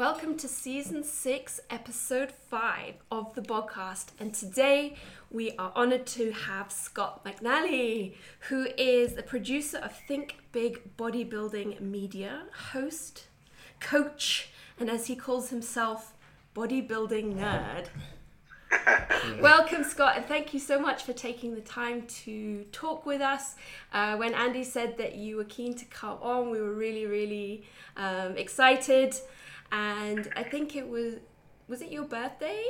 Welcome to season six, episode five of the Bodcast. And today we are honored to have Scott McNally, who is the producer of Think Big Bodybuilding Media, host, coach, and as he calls himself, bodybuilding nerd. Welcome, Scott, and thank you so much for taking the time to talk with us. Uh, when Andy said that you were keen to come on, we were really, really um, excited and I think it was was it your birthday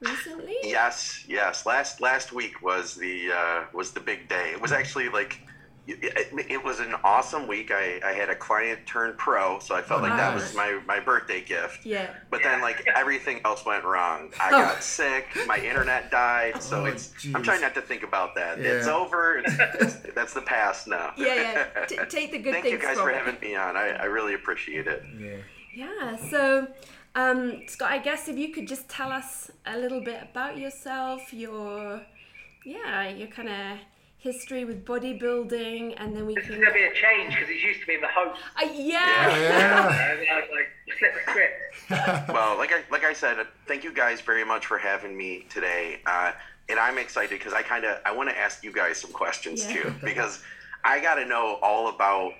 recently? Yes, yes. Last last week was the uh, was the big day. It was actually like it, it, was an awesome week. I, I had a client turn pro, so I felt oh, like nice. that was my, my birthday gift. Yeah. But then like everything else went wrong. I oh. got sick. My internet died. So oh, it's geez. I'm trying not to think about that. Yeah. It's over. It's, it's, that's the past now. Yeah, yeah. T- take the good Thank things. Thank you guys for having me on. I, I really appreciate it. Yeah. Yeah. So, um, Scott, I guess if you could just tell us a little bit about yourself, your yeah, your kind of history with bodybuilding, and then we this can. There's gonna be a change because he's used to being the host. Uh, yeah. Yeah. yeah. Like, flip the script. well, like I like I said, thank you guys very much for having me today. Uh, and I'm excited because I kind of I want to ask you guys some questions yeah. too because I got to know all about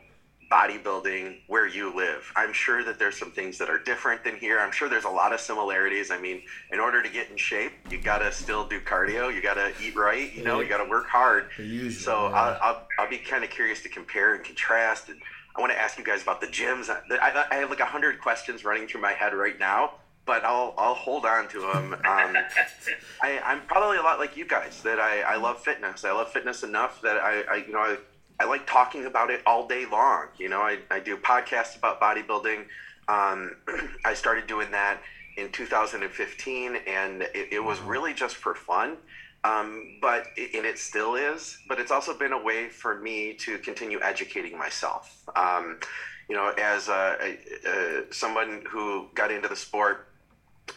bodybuilding where you live. I'm sure that there's some things that are different than here. I'm sure there's a lot of similarities. I mean, in order to get in shape, you got to still do cardio. You got to eat right. You know, you got to work hard. Usual, so yeah. I'll, I'll, I'll be kind of curious to compare and contrast. And I want to ask you guys about the gyms. I, I have like a hundred questions running through my head right now. But I'll, I'll hold on to them. Um, I, I'm probably a lot like you guys that I, I love fitness. I love fitness enough that I, I you know I I like talking about it all day long. You know, I, I do podcasts about bodybuilding. Um, I started doing that in 2015, and it, it was really just for fun. Um, but and it still is. But it's also been a way for me to continue educating myself. Um, you know, as a, a, a, someone who got into the sport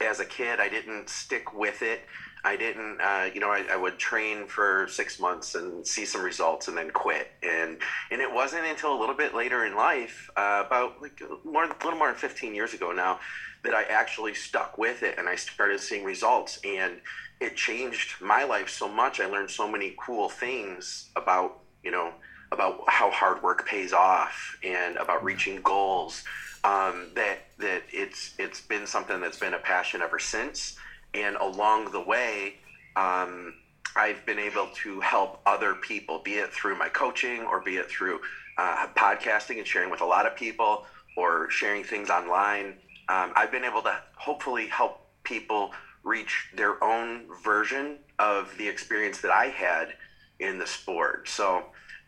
as a kid, I didn't stick with it I didn't, uh, you know, I, I, would train for six months and see some results and then quit. And and it wasn't until a little bit later in life, uh, about like more, a little more than 15 years ago now, that I actually stuck with it and I started seeing results. And it changed my life so much. I learned so many cool things about, you know, about how hard work pays off and about reaching goals. Um, that that it's it's been something that's been a passion ever since and along the way, um, I've been able to help other people, be it through my coaching or be it through uh, podcasting and sharing with a lot of people or sharing things online. Um, I've been able to hopefully help people reach their own version of the experience that I had in the sport. So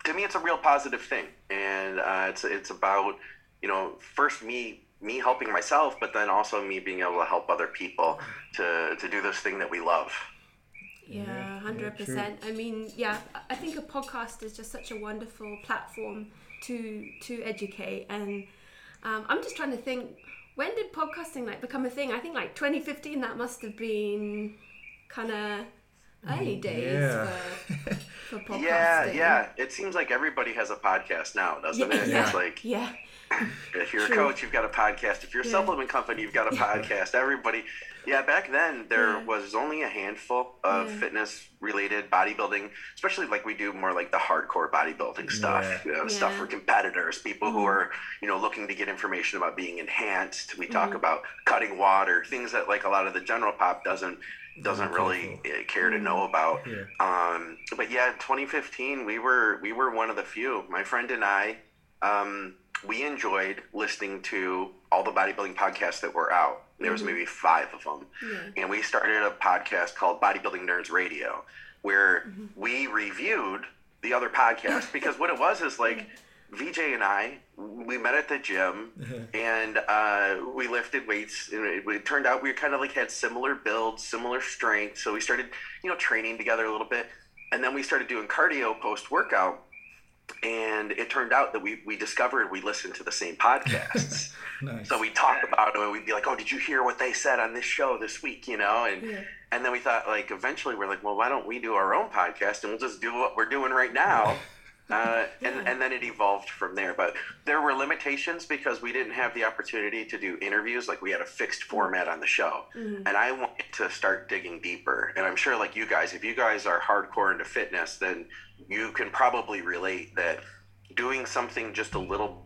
to me, it's a real positive thing, and uh, it's it's about you know first me me helping myself, but then also me being able to help other people to to do this thing that we love. Yeah, hundred yeah, percent. I mean, yeah, I think a podcast is just such a wonderful platform to to educate, and um, I'm just trying to think when did podcasting like become a thing? I think like 2015. That must have been kind of early mm, days yeah. for, for podcasting. Yeah, yeah. It seems like everybody has a podcast now, doesn't yeah, it? Yeah. It's like yeah if you're True. a coach, you've got a podcast. If you're a yeah. supplement company, you've got a podcast. Everybody, yeah. Back then, there yeah. was only a handful of yeah. fitness-related bodybuilding, especially like we do more like the hardcore bodybuilding stuff, you know, stuff for competitors, people mm-hmm. who are you know looking to get information about being enhanced. We talk mm-hmm. about cutting water, things that like a lot of the general pop doesn't doesn't really eh, care to know about. Um, but yeah, 2015, we were we were one of the few. My friend and I. Um, we enjoyed listening to all the bodybuilding podcasts that were out. There was mm-hmm. maybe five of them, yeah. and we started a podcast called Bodybuilding Nerds Radio, where mm-hmm. we reviewed the other podcasts because what it was is like. VJ and I, we met at the gym and uh, we lifted weights. And it, it, turned out we kind of like had similar builds, similar strength. So we started, you know, training together a little bit. And then we started doing cardio post workout and it turned out that we, we discovered we listened to the same podcasts. nice. So we talk about it and we'd be like, oh, did you hear what they said on this show this week? You know, and yeah. and then we thought like eventually we're like, well, why don't we do our own podcast and we'll just do what we're doing right now. Uh, and, and then it evolved from there. But there were limitations because we didn't have the opportunity to do interviews. Like we had a fixed format on the show. And I wanted to start digging deeper. And I'm sure, like you guys, if you guys are hardcore into fitness, then you can probably relate that doing something just a little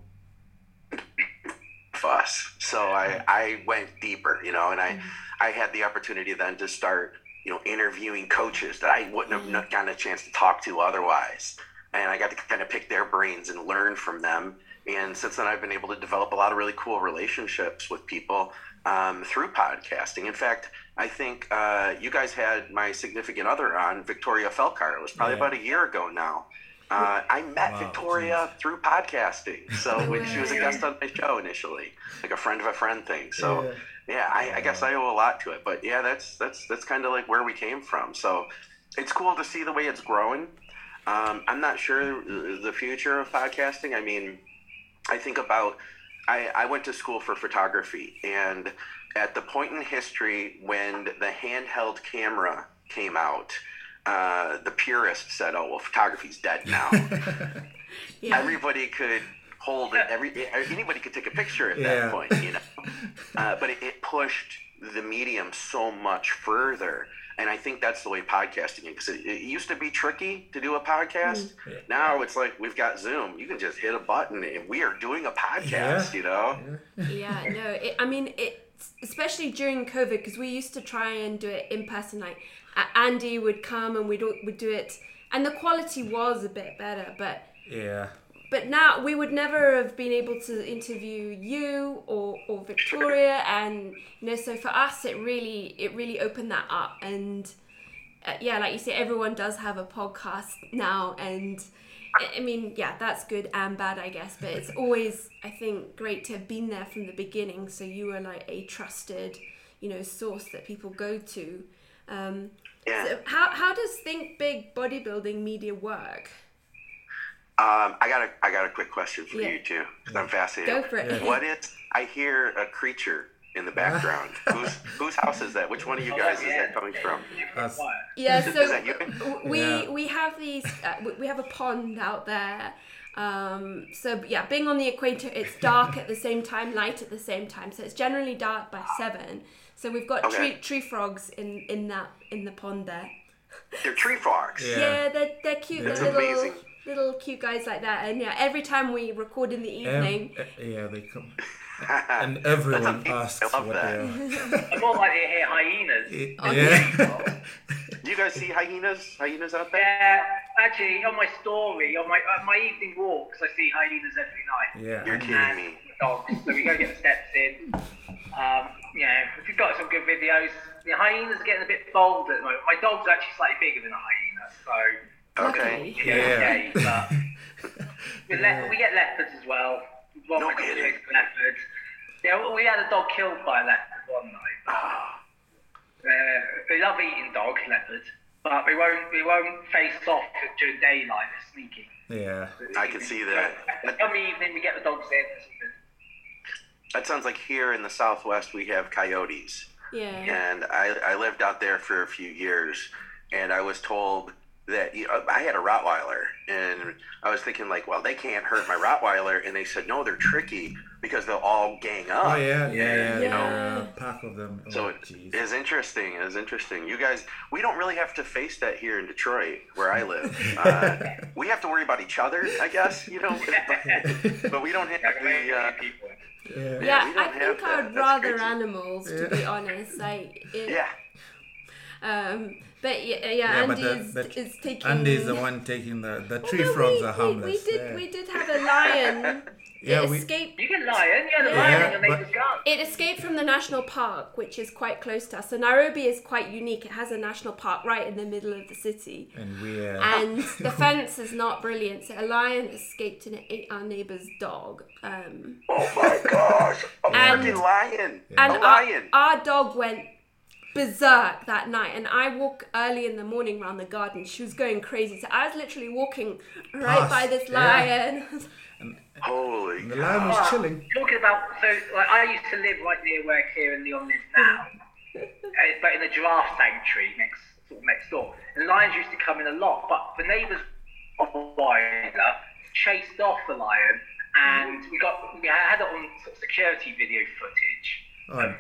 fuss. So I, I went deeper, you know, and I, I had the opportunity then to start, you know, interviewing coaches that I wouldn't have not gotten a chance to talk to otherwise. And I got to kind of pick their brains and learn from them. And since then, I've been able to develop a lot of really cool relationships with people um, through podcasting. In fact, I think uh, you guys had my significant other on, Victoria Felkar. It was probably Yeah. about a year ago now. Uh, I met Wow, Victoria through podcasting. So when she was a guest on my show initially, like a friend of a friend thing. So Yeah. yeah, I, I guess I owe a lot to it. But yeah, that's that's that's kind of like where we came from. So it's cool to see the way it's growing. Um, I'm not sure the future of podcasting. I mean, I think about I, I went to school for photography, and at the point in history when the handheld camera came out, uh, the purists said, "Oh well, photography's dead now." Yeah. Everybody could hold it. Every anybody could take a picture at that point, you know. Uh, but it, it pushed the medium so much further. And I think that's the way podcasting is. Because it, it used to be tricky to do a podcast. Yeah. Now it's like we've got Zoom. You can just hit a button and we are doing a podcast, Yeah. you know? yeah no it, i mean it especially during covid because we used to try and do it in person like andy would come and we'd, we'd do it and the quality was a bit better but Yeah. but now we would never have been able to interview you or, or victoria and you know so for us it really it really opened that up and uh, yeah like you say everyone does have a podcast now and I- I mean, yeah, that's good and bad, I guess. But it's always, I think, great to have been there from the beginning. So you were like a trusted, you know, source that people go to. Um, Yeah. so how how does Think Big bodybuilding media work? Um, I got a I got a quick question for Yeah. you too, because I'm fascinated. Go for it. Yeah. What is? I hear a creature in the background. whose whose house is that? Which one of you guys is that coming from? Us. Yeah, Is so that you? we Yeah. we have these uh, we- we have a pond out there. Um, so yeah, being on the equator, it's dark at the same time, light at the same time. So it's generally dark by seven. So we've got Okay. tree tree frogs in in that in the pond there. They're tree frogs. Yeah. Yeah, they're they're cute. That's they're little amazing. little cute guys like that. And yeah, every time we record in the evening, Ev- eh, yeah, they come. And everyone amazing. I asks love what that. they are. I'm more likely to hear hyenas. Yeah. Do you guys see hyenas? Hyenas out there? Yeah, actually, on my story, on my on my evening walks, I see hyenas every night. yeah. You're kidding And me. dogs. So we go get the steps in. Um, yeah, if you've got some good videos, the hyenas are getting a bit bold at the moment. My dog's actually slightly bigger than a hyena, so Okay. Luckily. yeah, Yeah. okay, but we, le- we get leopards as well. One No my kidding. chased leopard. Yeah, we had a dog killed by a leopard one night. Ah, Uh, we love eating dog leopards, but we won't we won't face off during daylight. They're sneaky. Yeah. I can see that. Every evening we get the dogs in. That sounds like here in the Southwest we have coyotes. yeah, and I, I lived out there for a few years and i was told that you know, i had a rottweiler and i was thinking like well they can't hurt my rottweiler and they said no they're tricky because they'll all gang up Oh yeah, yeah, yeah. you There know are a pack of them. so Oh, it jeez. is interesting it's interesting you guys we don't really have to face that here in detroit where i live uh, we have to worry about each other i guess you know but, but we don't have the uh, people. Yeah. yeah. I think. I'd That's rather crazy. animals to be honest. Like, it, yeah Um, but yeah, yeah, Yeah, but Andy the- is, the- is taking. Andy's the one taking the the tree Although frogs we, are we, harmless. we did yeah. we did have a lion. Yeah, it we- escaped. You get lion. You had a Yeah. lion Yeah, in but- It escaped from the national park, which is quite close to us. So Nairobi is quite unique. It has a national park right in the middle of the city, and we uh, and the fence is not brilliant. So a lion escaped and it ate our neighbor's dog. Um, oh my gosh a And- freaking lion and a our, lion our dog went berserk that night and i walk early in the morning around the garden she was going crazy so i was literally walking right Past, by this yeah. lion holy the lion was chilling. Talking about so, like I used to live right near where Kieran Leon lives now, uh, but in the giraffe sanctuary next sort of next door. And lions used to come in a lot, but the neighbours Rottweiler chased off the lion, and we got we had it on sort of security video footage. Oh,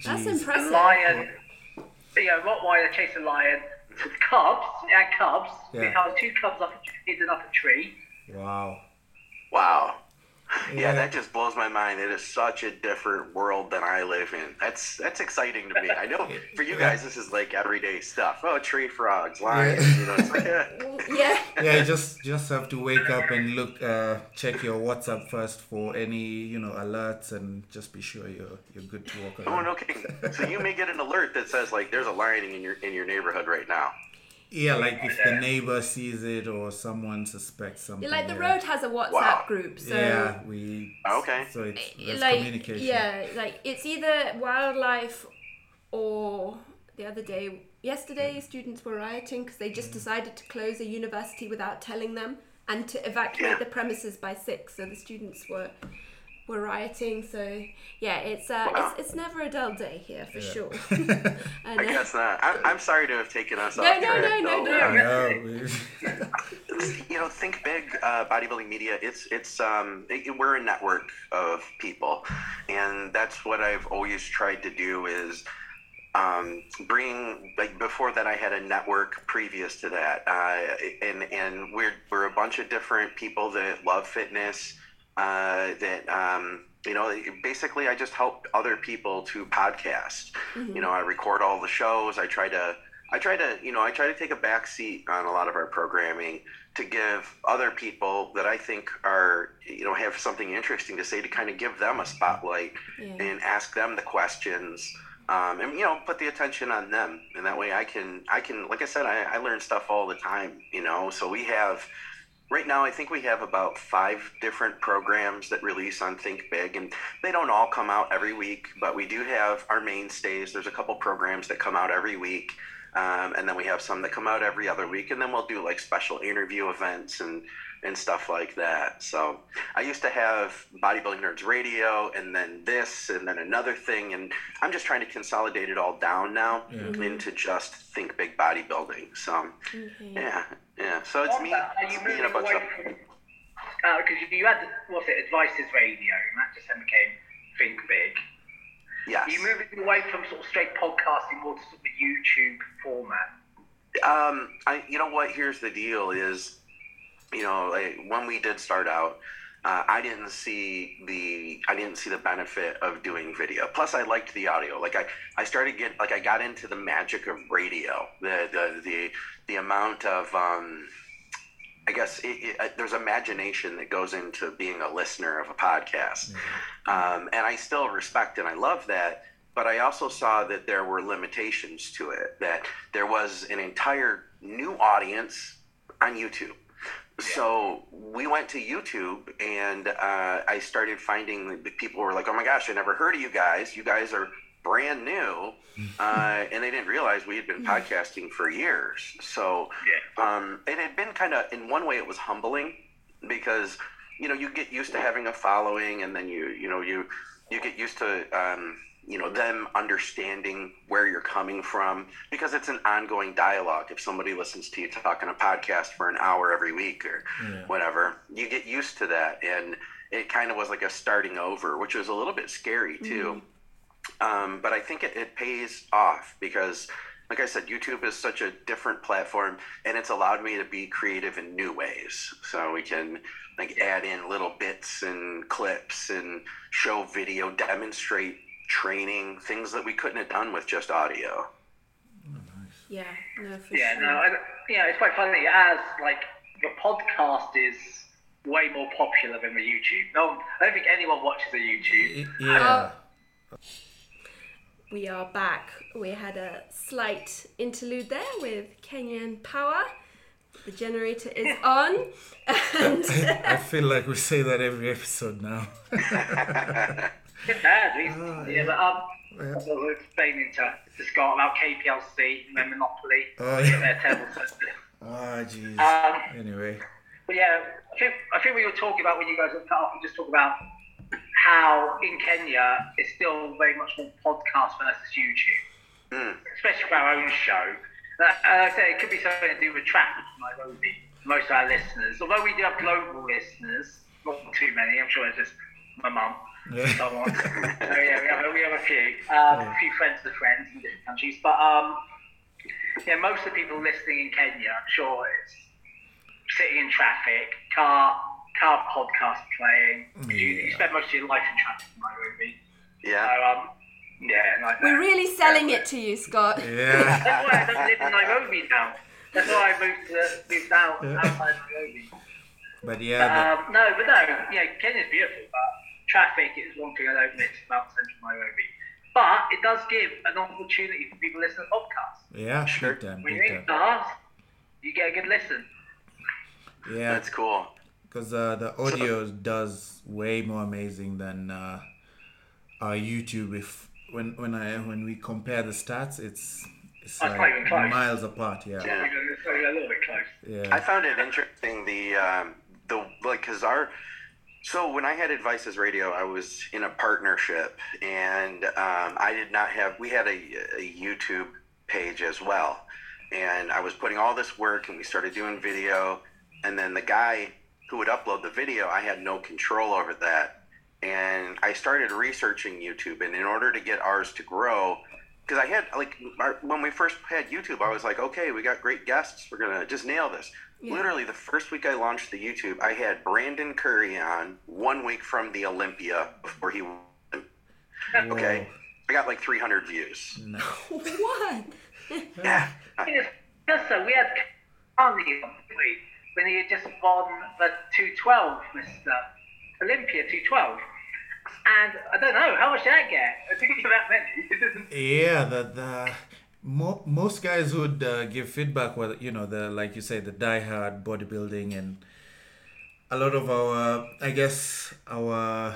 That's jeez. The impressive. lion, you know, Rottweiler chased a lion. The cubs, it had cubs. Yeah. It had two cubs up, hidden up a tree. Wow. Wow. Yeah. Yeah. that just blows my mind. It is such a different world than I live in. That's that's exciting to me. I know for you guys this is like everyday stuff. Oh, tree frogs, lions. You know, it's like. Yeah. Yeah, you just just have to wake up and look, uh, check your WhatsApp first for any you know alerts, and just be sure you're you're good to walk Oh, around. no kidding. So you may get an alert that says like there's a lion in your in your neighborhood right now. Yeah, like if the neighbor sees it or someone suspects something. Like the yeah. road has a WhatsApp Wow. group, so yeah, we. Okay. So it's there's like communication. yeah, like it's either wildlife or the other day, yesterday, students were rioting because they just mm. decided to close a university without telling them and to evacuate Yeah. the premises by six. So the students were were rioting. So yeah, it's uh, Wow. it's, it's never a dull day here for sure. I and, uh, guess not. I'm, I'm sorry to have taken us No, off no, track. no, no, no. No, you know, think big. Uh, bodybuilding media. It's it's um it, we're a network of people, and that's what I've always tried to do is um, bring like before that I had a network previous to that, uh, and and we're we're a bunch of different people that love fitness. Uh, that um, you know, basically, I just help other people to podcast. You know, I record all the shows. I try to I try to you know I try to take a back seat on a lot of our programming to give other people that I think are you know have something interesting to say to kind of give them a spotlight Yeah. and ask them the questions um, and you know put the attention on them and that way I can I can like I said I, I learn stuff all the time you know so we have right now I think we have about five different programs that release on Think Big and they don't all come out every week but we do have our mainstays. There's a couple programs that come out every week um, and then we have some that come out every other week and then we'll do like special interview events and and stuff like that. So i used to have bodybuilding nerds radio and then this and then another thing and i'm just trying to consolidate it all down now into just think big bodybuilding so okay. yeah yeah so it's me are you it's me and a bunch of? Because you had what's it, Advices Radio, and that just then became Think Big. yes Are you moving away from sort of straight podcasting more to sort of a YouTube format? Um, I, you know what? Here's the deal: is you know, like, when we did start out, uh, I didn't see the I didn't see the benefit of doing video. Plus, I liked the audio. Like I, I started get like I got into the magic of radio. The the the the amount of um, I guess it, it, uh, there's imagination that goes into being a listener of a podcast, um, and I still respect and I love that. But I also saw that there were limitations to it. That there was an entire new audience on YouTube. So we went to YouTube, and uh, I started finding that people were like, "Oh my gosh, I never heard of you guys. You guys are brand new," uh, and they didn't realize we had been podcasting for years. So um, it had been kind of, in one way, it was humbling because you know you get used to having a following, and then you you know you you get used to um, you know them understanding where you're coming from because it's an ongoing dialogue. If somebody listens to you talk on a podcast for an hour every week or whatever, you get used to that, and it kind of was like a starting over, which was a little bit scary too. Um, but I think it, it pays off because, like I said, YouTube is such a different platform, and it's allowed me to be creative in new ways. So we can like add in little bits and clips and show video, demonstrate training, things that we couldn't have done with just audio. nice. Yeah, no, for Yeah, sure. no, I, yeah, it's quite funny as like the podcast is way more popular than the YouTube. No, I don't think anyone watches the YouTube. yeah. We are back. We had a slight interlude there with Kenyan Power. The generator is on. And I feel like we say that every episode now. It's bad, we- yeah, but um, I was explaining to, to Scott about KPLC and then Monopoly. Oh, yeah. Their terrible. Ah, jeez. Um, Anyway, But yeah, I think, I think we were talking about when you guys were cut off and just talk about how in Kenya it's still very much more podcast versus YouTube, Mm. especially for our own show. Uh, uh, like I say it could be something to do with traffic in Nairobi. most of our listeners. Although we do have global listeners, not too many. I'm sure it's just my mum. Yeah. So on. so yeah, we have, a- we have a few, um, a few friends of friends in different countries. But um, yeah, most of the people listening in Kenya, I'm sure it's sitting in traffic, car, car podcast playing. You, you spend most of your life in traffic in Nairobi. So Yeah. um, yeah, like We're really selling it to you, Scott. Yeah. That's why I don't live in Nairobi now. That's why I moved to, moved out outside Nairobi. But yeah, Um, no, but no, yeah, Kenya's beautiful, but traffic is one thing I don't miss about central Nairobi. But it does give an opportunity for people to listen to podcasts. yeah, Sure. big time, When you're in time. cars, you get a good listen. Yeah, That's cool. Because uh, the audio does way more amazing than uh, our YouTube. If when when I when we compare the stats, it's it's That's like miles apart. Yeah, Yeah. A little bit close. yeah, I found it interesting the um, the like because our so when I had Advices Radio, I was in a partnership, and um, I did not have. We had a, a YouTube page as well, and I was putting all this work, and we started doing video, and then the guy who would upload the video, I had no control over that, and I started researching YouTube, and in order to get ours to grow. Because I had like our, when we first had YouTube, I was like, okay, we got great guests. We're gonna just nail this. Yeah. Literally, the first week I launched the YouTube, I had Brandon Curry on one week from the Olympia before he. won. Okay, I got like 300 views. No. what? Yeah, It's just so we had Kanye on the week when he had just won the 212, Mr. Olympia 212. And I don't know, how much did that get? I think that many. Yeah, the the mo- most guys would uh, give feedback. Well, you know, the like you say, the diehard bodybuilding, and a lot of our, I guess, our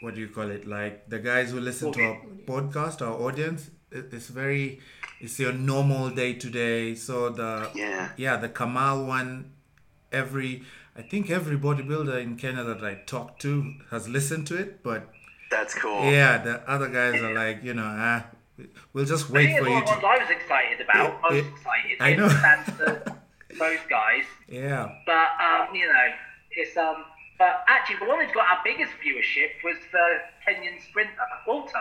what do you call it? Like the guys who listen to our podcast, our audience, it, it's very, it's your normal day to day. So the Yeah. yeah, the Kamal one, every. I think every bodybuilder in Canada that I talk to has listened to it, but that's cool. yeah, the other guys are like, you know, ah, we'll just I wait think for it's you one to. ones I was excited about, most It- excited. I him, know. Sansa, those guys. Yeah, But um, you know, it's um. But actually, the one who's got our biggest viewership was the Kenyan sprinter Walter.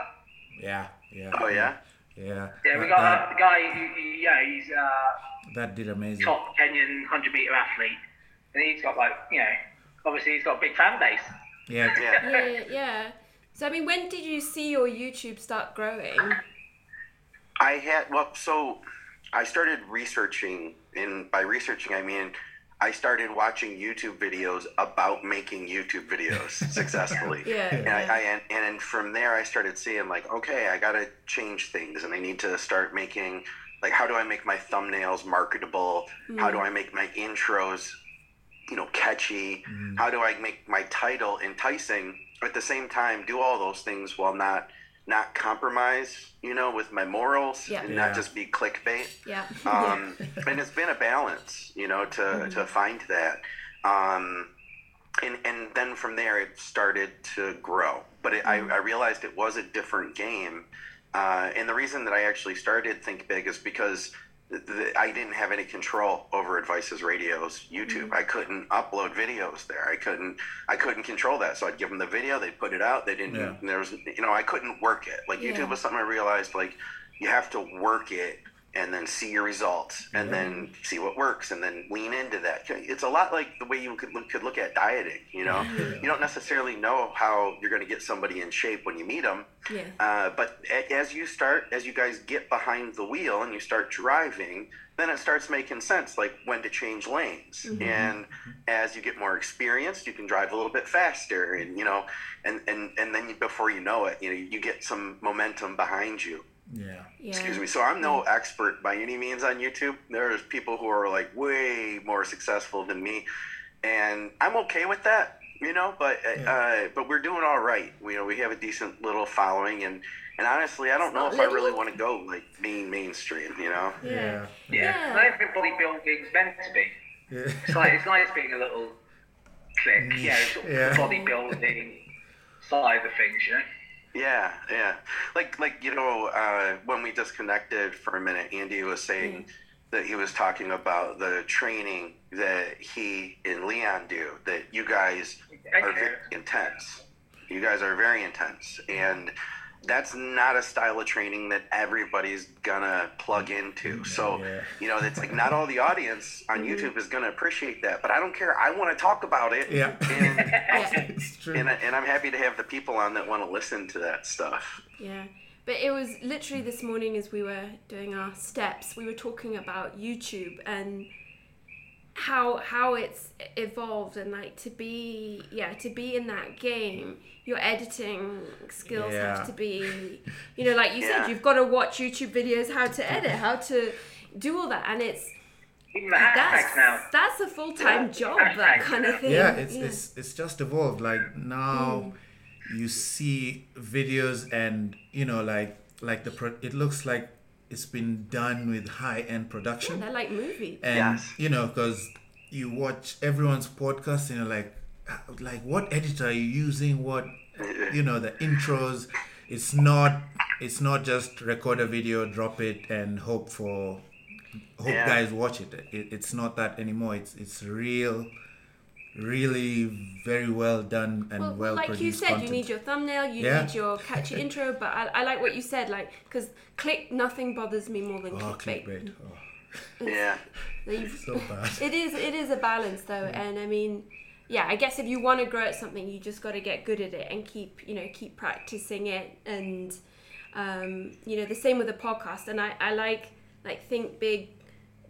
yeah, yeah. Oh yeah. Yeah. Yeah, we got that, a guy who, who yeah, he's uh, that did amazing. top Kenyan hundred meter athlete, and he's got like you know, obviously he's got a big fan base. Yeah, Yeah. Yeah, yeah. So I mean, when did you see your YouTube start growing? I had well, so I started researching, and by researching I mean I started watching YouTube videos about making YouTube videos successfully. Yeah. And, I, I, and, and from there, I started seeing like, okay, I got to change things, and I need to start making like, how do I make my thumbnails marketable? How do mm. I make my intros, you know, catchy? Mm. How do I make my title enticing? At the same time, do all those things while not not compromise, you know, with my morals Yeah. and Yeah. not just be clickbait Yeah. um, and it's been a balance, you know, to, to find that. Um, and, and then from there, it started to grow. But it, I, I realized it was a different game. Uh, and the reason that I actually started Think Big is because th- th- I didn't have any control over Advices Radio's YouTube. Mm-hmm. I couldn't upload videos there. I couldn't. I couldn't control that. So I'd give them the video. They'd put it out. They didn't. Yeah. There was, you know, I couldn't work it. Like Yeah. YouTube was something I realized. Like you have to work it and then see your results and then see what works and then lean into that. It's a lot like the way you could look, could look at dieting you know? You don't necessarily know how you're going to get somebody in shape when you meet them Yeah. uh, but a- as you start as you guys get behind the wheel and you start driving then it starts making sense like when to change lanes. And as you get more experienced you can drive a little bit faster and you know and and, and then you, before you know it you know you get some momentum behind you yeah. Yeah. excuse me so i'm no expert by any means on youtube there's people who are like way more successful than me and i'm okay with that you know but uh, but we're doing all right you know we have a decent little following and and honestly i don't It's know not if i really want to go like being mainstream you know Yeah. Yeah. Yeah, Yeah. Don't think bodybuilding's meant to be. Yeah. It's like it's nice being a little click, you know, sort of Yeah. bodybuilding side of things, you know. Yeah, yeah. Like like you know, uh, when we disconnected for a minute, Andy was saying, that he was talking about the training that he and Leon do. That you guys are very intense. You guys are very intense, and that's not a style of training that everybody's gonna plug into. So, Yeah. you know, it's like not all the audience on YouTube is gonna appreciate that, but I don't care. I want to talk about it. Yeah. And, it's true. and, and I'm happy to have the people on that want to listen to that stuff. Yeah. But it was literally this morning as we were doing our steps, we were talking about YouTube and how how it's evolved and like to be yeah, to be in that game, your editing skills Yeah. have to be you know, like you Yeah. said, you've got to watch YouTube videos how to edit, how to do all that and it's Even the hashtags that's now. that's a full time Yeah. job, that kind of thing. yeah it's it's it's just evolved like now Mm. you see videos and you know like like the pro- it looks like it's been done with high end production They're like movies. and Yes. you know because you watch everyone's podcast and you're like "Ah, like what editor are you using what you know the intros it's not it's not just record a video drop it and hope for hope Yeah. guys watch it. it it's not that anymore it's it's real really very well done and well, well, like you produced said, content. you need your thumbnail, you Yeah. need your catchy intro. But I, I like what you said, like because click nothing bothers me more than oh clickbait. clickbait oh, Yeah. You've- so bad it is it is a balance though, and I mean, yeah, I guess if you want to grow at something, you just got to get good at it and keep you know keep practicing it, and um, you know the same with the podcast. And I I like like think big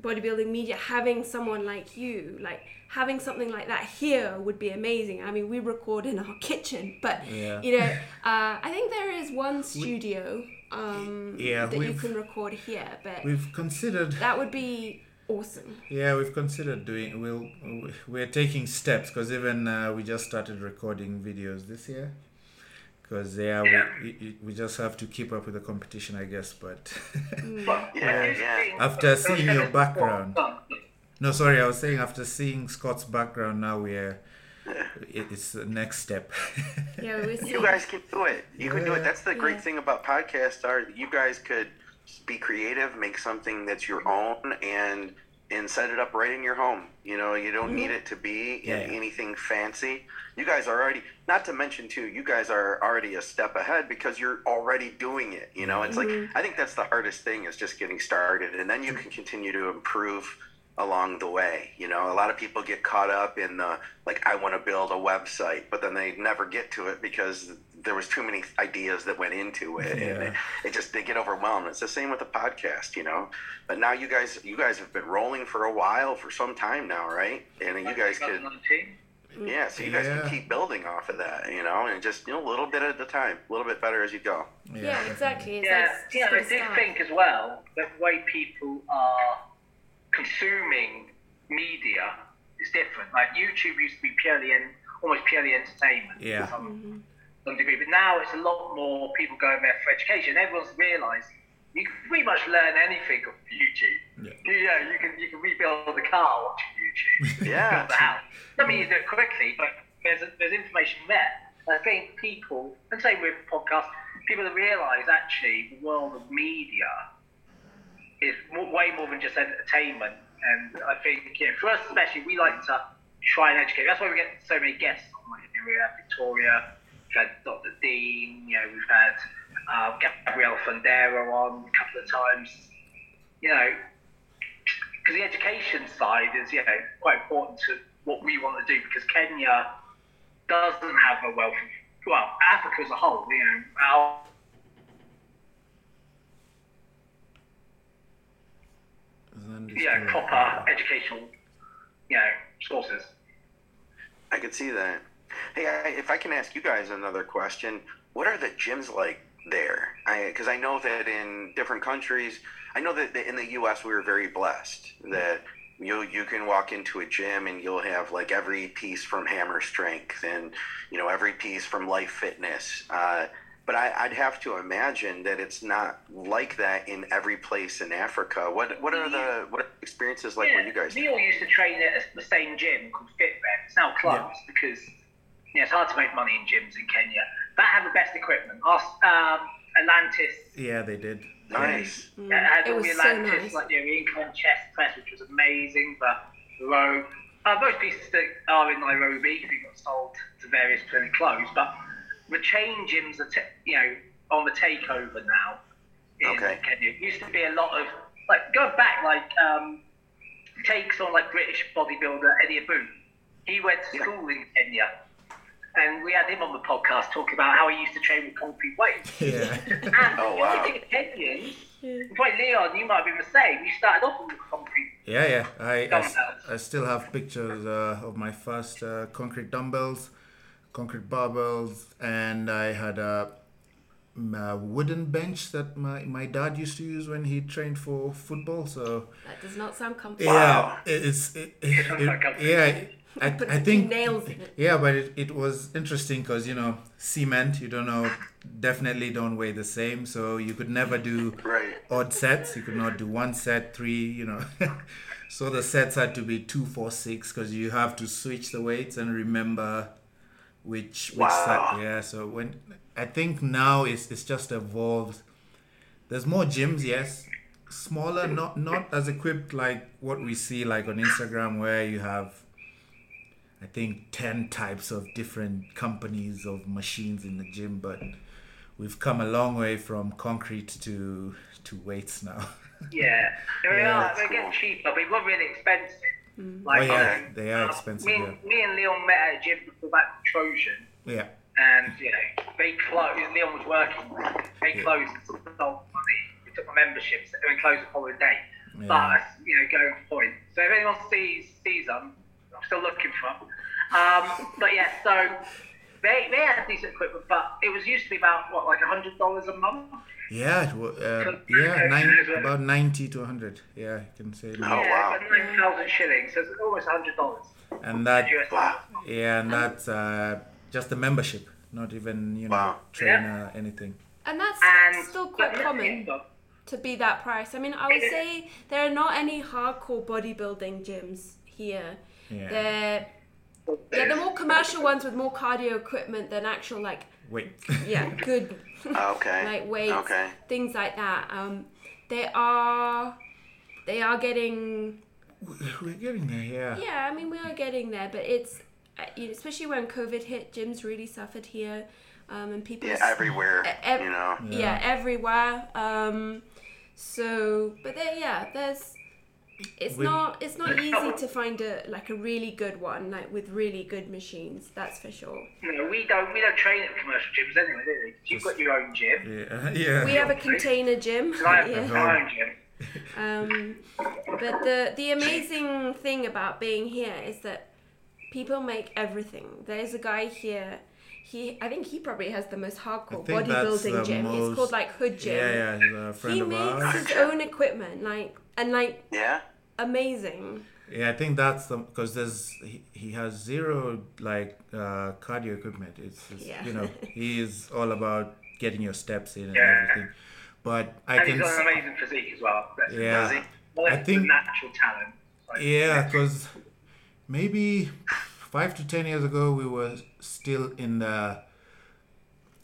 bodybuilding media having someone like you like having something like that here would be amazing i mean we record in our kitchen but Yeah. you know uh, i think there is one studio um, Yeah, that you can record here but we've considered that would be awesome Yeah, we've considered doing. We'll we're taking steps because even uh, we just started recording videos this year. Because yeah, Yeah. We, we we just have to keep up with the competition, I guess. But But Yeah, here's yeah. After seeing your guys- background. Well, no, sorry, I was saying after seeing Scott's background, now we're it's the next step. yeah we're You guys can do it. You can do it. That's the great Yeah. thing about podcasts are you guys could be creative, make something that's your own, and and set it up right in your home. You know, you don't need mm-hmm. it to be Yeah. anything fancy. You guys are already. Not to mention too, you guys are already a step ahead because you're already doing it. You know, it's like mm-hmm. I think that's the hardest thing is just getting started, and then you can continue to improve along the way. You know, a lot of people get caught up in the like I want to build a website, but then they never get to it because there was too many ideas that went into it, and it, it just they get overwhelmed. It's the same with the podcast, you know. But now you guys, you guys have been rolling for a while, for some time now, right? And you guys could, yeah. So you guys Yeah. can keep building off of that, you know, and just you know a little bit at a time, a little bit better as you go. yeah, exactly it's Yeah, like yeah, I gotta do start. think as well that way people are consuming media is different. Like YouTube used to be purely and almost purely entertainment Yeah. to some, mm-hmm. some degree, but now it's a lot more people going there for education. Everyone's realised you can pretty much learn anything off YouTube. Yeah. Yeah, you can you can rebuild the car watching YouTube. Yeah. build a house. Doesn't mean you do it quickly, but there's there's information there. And I think people, and same with podcasts, people have realised actually the world of media is way more than just entertainment. And I think, know, for us especially, we like to try and educate. That's why we get so many guests on. Like, Victoria, we've had Dr. Dean, you know, we've had uh, Gabrielle Fundaro on a couple of times. You know, because the education side is, you know, quite important to what we want to do because Kenya doesn't have a wealth of, well, Africa as a whole, you know, our you know, proper educational, you know, sources. I could see that. Hey, I, if I can ask you guys another question, what are the gyms like there? Because I, know that in different countries, I know that in the U.S. we were very blessed that you you can walk into a gym and you'll have like every piece from Hammer Strength and you know every piece from Life Fitness. Uh, but I, I'd have to imagine that it's not like that in every place in Africa. What what are the what are the experiences like where you guys? We all used to train at the same gym called Fitbet. It's now closed because you know, it's hard to make money in gyms in Kenya. That have the best equipment. Our, um, Atlantis. Yeah, they did. Nice. It had It all was the so Atlantis, nice. like the incline chest press, which was amazing. But the robe, uh, most pieces that are in Nairobi, they got sold to various clinic clothes. But the chain gyms are, t- you know, on the takeover now in Okay. Kenya. It used to be a lot of like going back, like um, takes on like British bodybuilder Eddie Abbew. He went to Yeah. school in Kenya. And we had him on the podcast talking about how he used to train with concrete weights. Yeah. And Oh, wow. other thing, Kenyans, probably Leon, you might have been the same. You started off with concrete. Yeah, yeah. I, I, I still have pictures uh, of my first uh, concrete dumbbells, concrete barbells, and I had a, a wooden bench that my, my dad used to use when he trained for football. So That does not sound comfortable. yeah, it, it's it, it, sounds it- yeah. I, Put I a think nails in it. yeah, but it, it was interesting because you know cement you don't know definitely don't weigh the same, so you could never do Right. odd sets. You could not do one set, three, you know. so the sets had to be two, four, six because you have to switch the weights and remember which which Wow. Yeah. So when I think now it's it's just evolved. There's more gyms, yes. Smaller, not not as equipped like what we see like on Instagram where you have I think 10 types of different companies of machines in the gym, but we've come a long way from concrete to to weights now. Yeah. Yeah, are. that's They're getting cheaper, but they were really expensive. Mm. Like, Oh, yeah, um, they are uh, expensive, Me, yeah. me and Leon met at a gym before that Trojan, yeah. and you know they closed. Leon was working. They Yeah. closed and stole money. We took my memberships and then closed the following day. Yeah. But you know, going for point. So if anyone sees sees them, I'm still looking for them. Um, but yeah, so they they had decent equipment, but it was used to be about what like hundred dollars a month. Yeah, it wa- uh, yeah, nine, about 90 to 100. Yeah, I can say. Oh, yeah, wow. about nine thousand shillings. So it's almost hundred dollars. And that, Wow. yeah, and that's uh, just the membership, not even, you know, Wow. trainer, anything. And that's And still quite common to be that price. I mean, I would say there are not any hardcore bodybuilding gyms here. Yeah. They're yeah, the more commercial ones with more cardio equipment than actual like Wait. yeah, good Okay. like weights, Okay. things like that. Um, they are they are getting We're getting there, yeah. yeah. I mean, we are getting there, but it's uh, you know, especially when COVID hit, gyms really suffered here, um, and people Yeah, everywhere. Ev- You know. yeah, everywhere. Um, so, but there, yeah, there's. It's With- not. It's not easy to find a like a really good one, like with really good machines. That's for sure. You know, we don't we don't train at commercial gyms anyway, do we? You've got your own gym. Yeah, yeah. We have a container gym. And I have yeah. my own gym. Um, but the the amazing thing about being here is that people make everything. There's a guy here. He, I think he probably has the most hardcore bodybuilding gym. most- It's called like Hood Gym. Yeah, yeah, he's a friend He of makes his own equipment, like and like Yeah. amazing. Yeah, I think that's the because there's he, he has zero like uh, cardio equipment. It's, it's Yeah. you know he is all about getting your steps in and Yeah. everything. But I And can he's got an amazing physique as well. That's Yeah. Well, I think- natural talent. Like, yeah, because maybe five to ten years ago we were still in the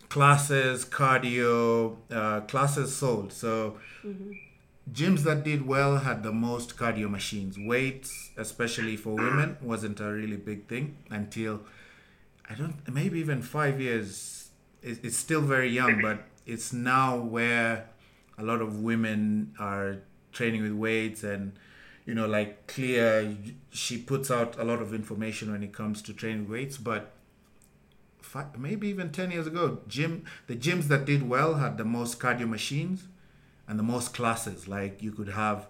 classes cardio uh, classes sold so gyms that did well had the most cardio machines. Weights especially for women wasn't a really big thing until i don't maybe even five years. It's still very young but it's now where a lot of women are training with weights and you know like clear she puts out a lot of information when it comes to training weights but five, maybe even 10 years ago gym the gyms that did well had the most cardio machines and the most classes like you could have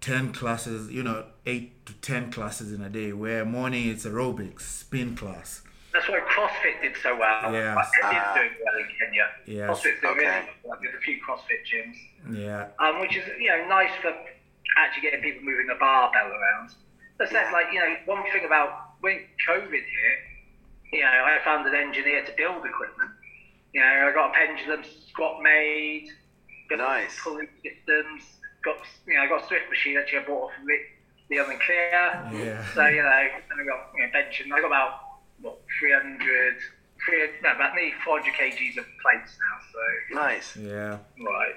10 classes you know 8 to 10 classes in a day where morning it's aerobics spin class That's why CrossFit did so well. Yeah. Like, it is Ah. doing well in Kenya. Yes. CrossFit's doing Okay. really well. There's a few CrossFit gyms, yeah um, which is you know nice for actually getting people moving the barbell around. As I said, like you know, one thing about when COVID hit, you know, I found an engineer to build equipment. You know, I got a pendulum squat made, got Nice. pulling systems, got you know, I got a Swift machine actually I bought off of Lee- Leon and Clear. Yeah. So you know, and I got you know benching. I got about what 300 three, no, about nearly 400 kgs of plates now. So Nice. Yeah. right,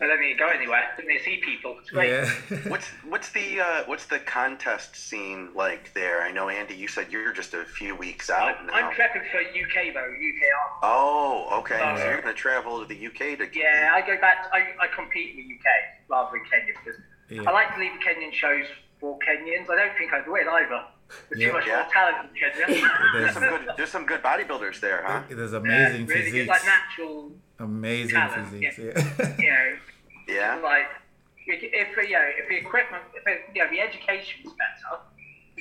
I don't need to go anywhere. I don't need see people. It's great. Yeah. What's what's the uh, what's the contest scene like there? I know Andy, you said you're just a few weeks out I'm, now. I'm prepping for UK though, UK Army. Oh, okay. So Yeah. you're gonna travel to the UK to. Yeah, I go back. I, I compete in the UK rather than Kenya because Yeah. I like to leave Kenyan shows for Kenyans. I don't think I'd win either. There's Yeah. too much Yeah. more talent in Kenya. There's some good. There's some good bodybuilders there, huh? There's Yeah, amazing really good, like natural, amazing talent, physiques. yeah. Yeah. you know, Yeah. like if you know if the equipment, if it, you know the education's better,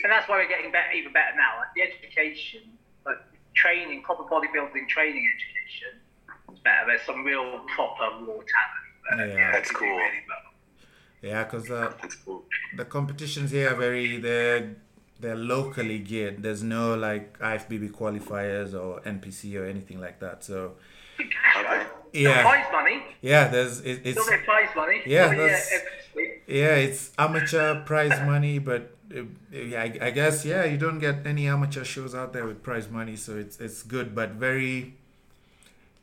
and that's why we're getting better, even better now. Like the education, like training, proper bodybuilding training education is better. There's some real proper raw talent. Yeah. That's we do cool. really. Yeah, because uh, cool. the competitions here are very they're they're locally geared. There's no like IFBB qualifiers or NPC or anything like that. So Good cash, Okay. Yeah. Prize money. yeah, there's it, it's Still get prize money. Yeah, Still that's- every- yeah it's amateur prize money, but uh, yeah, I, I guess yeah you don't get any amateur shows out there with prize money, so it's it's good, but very.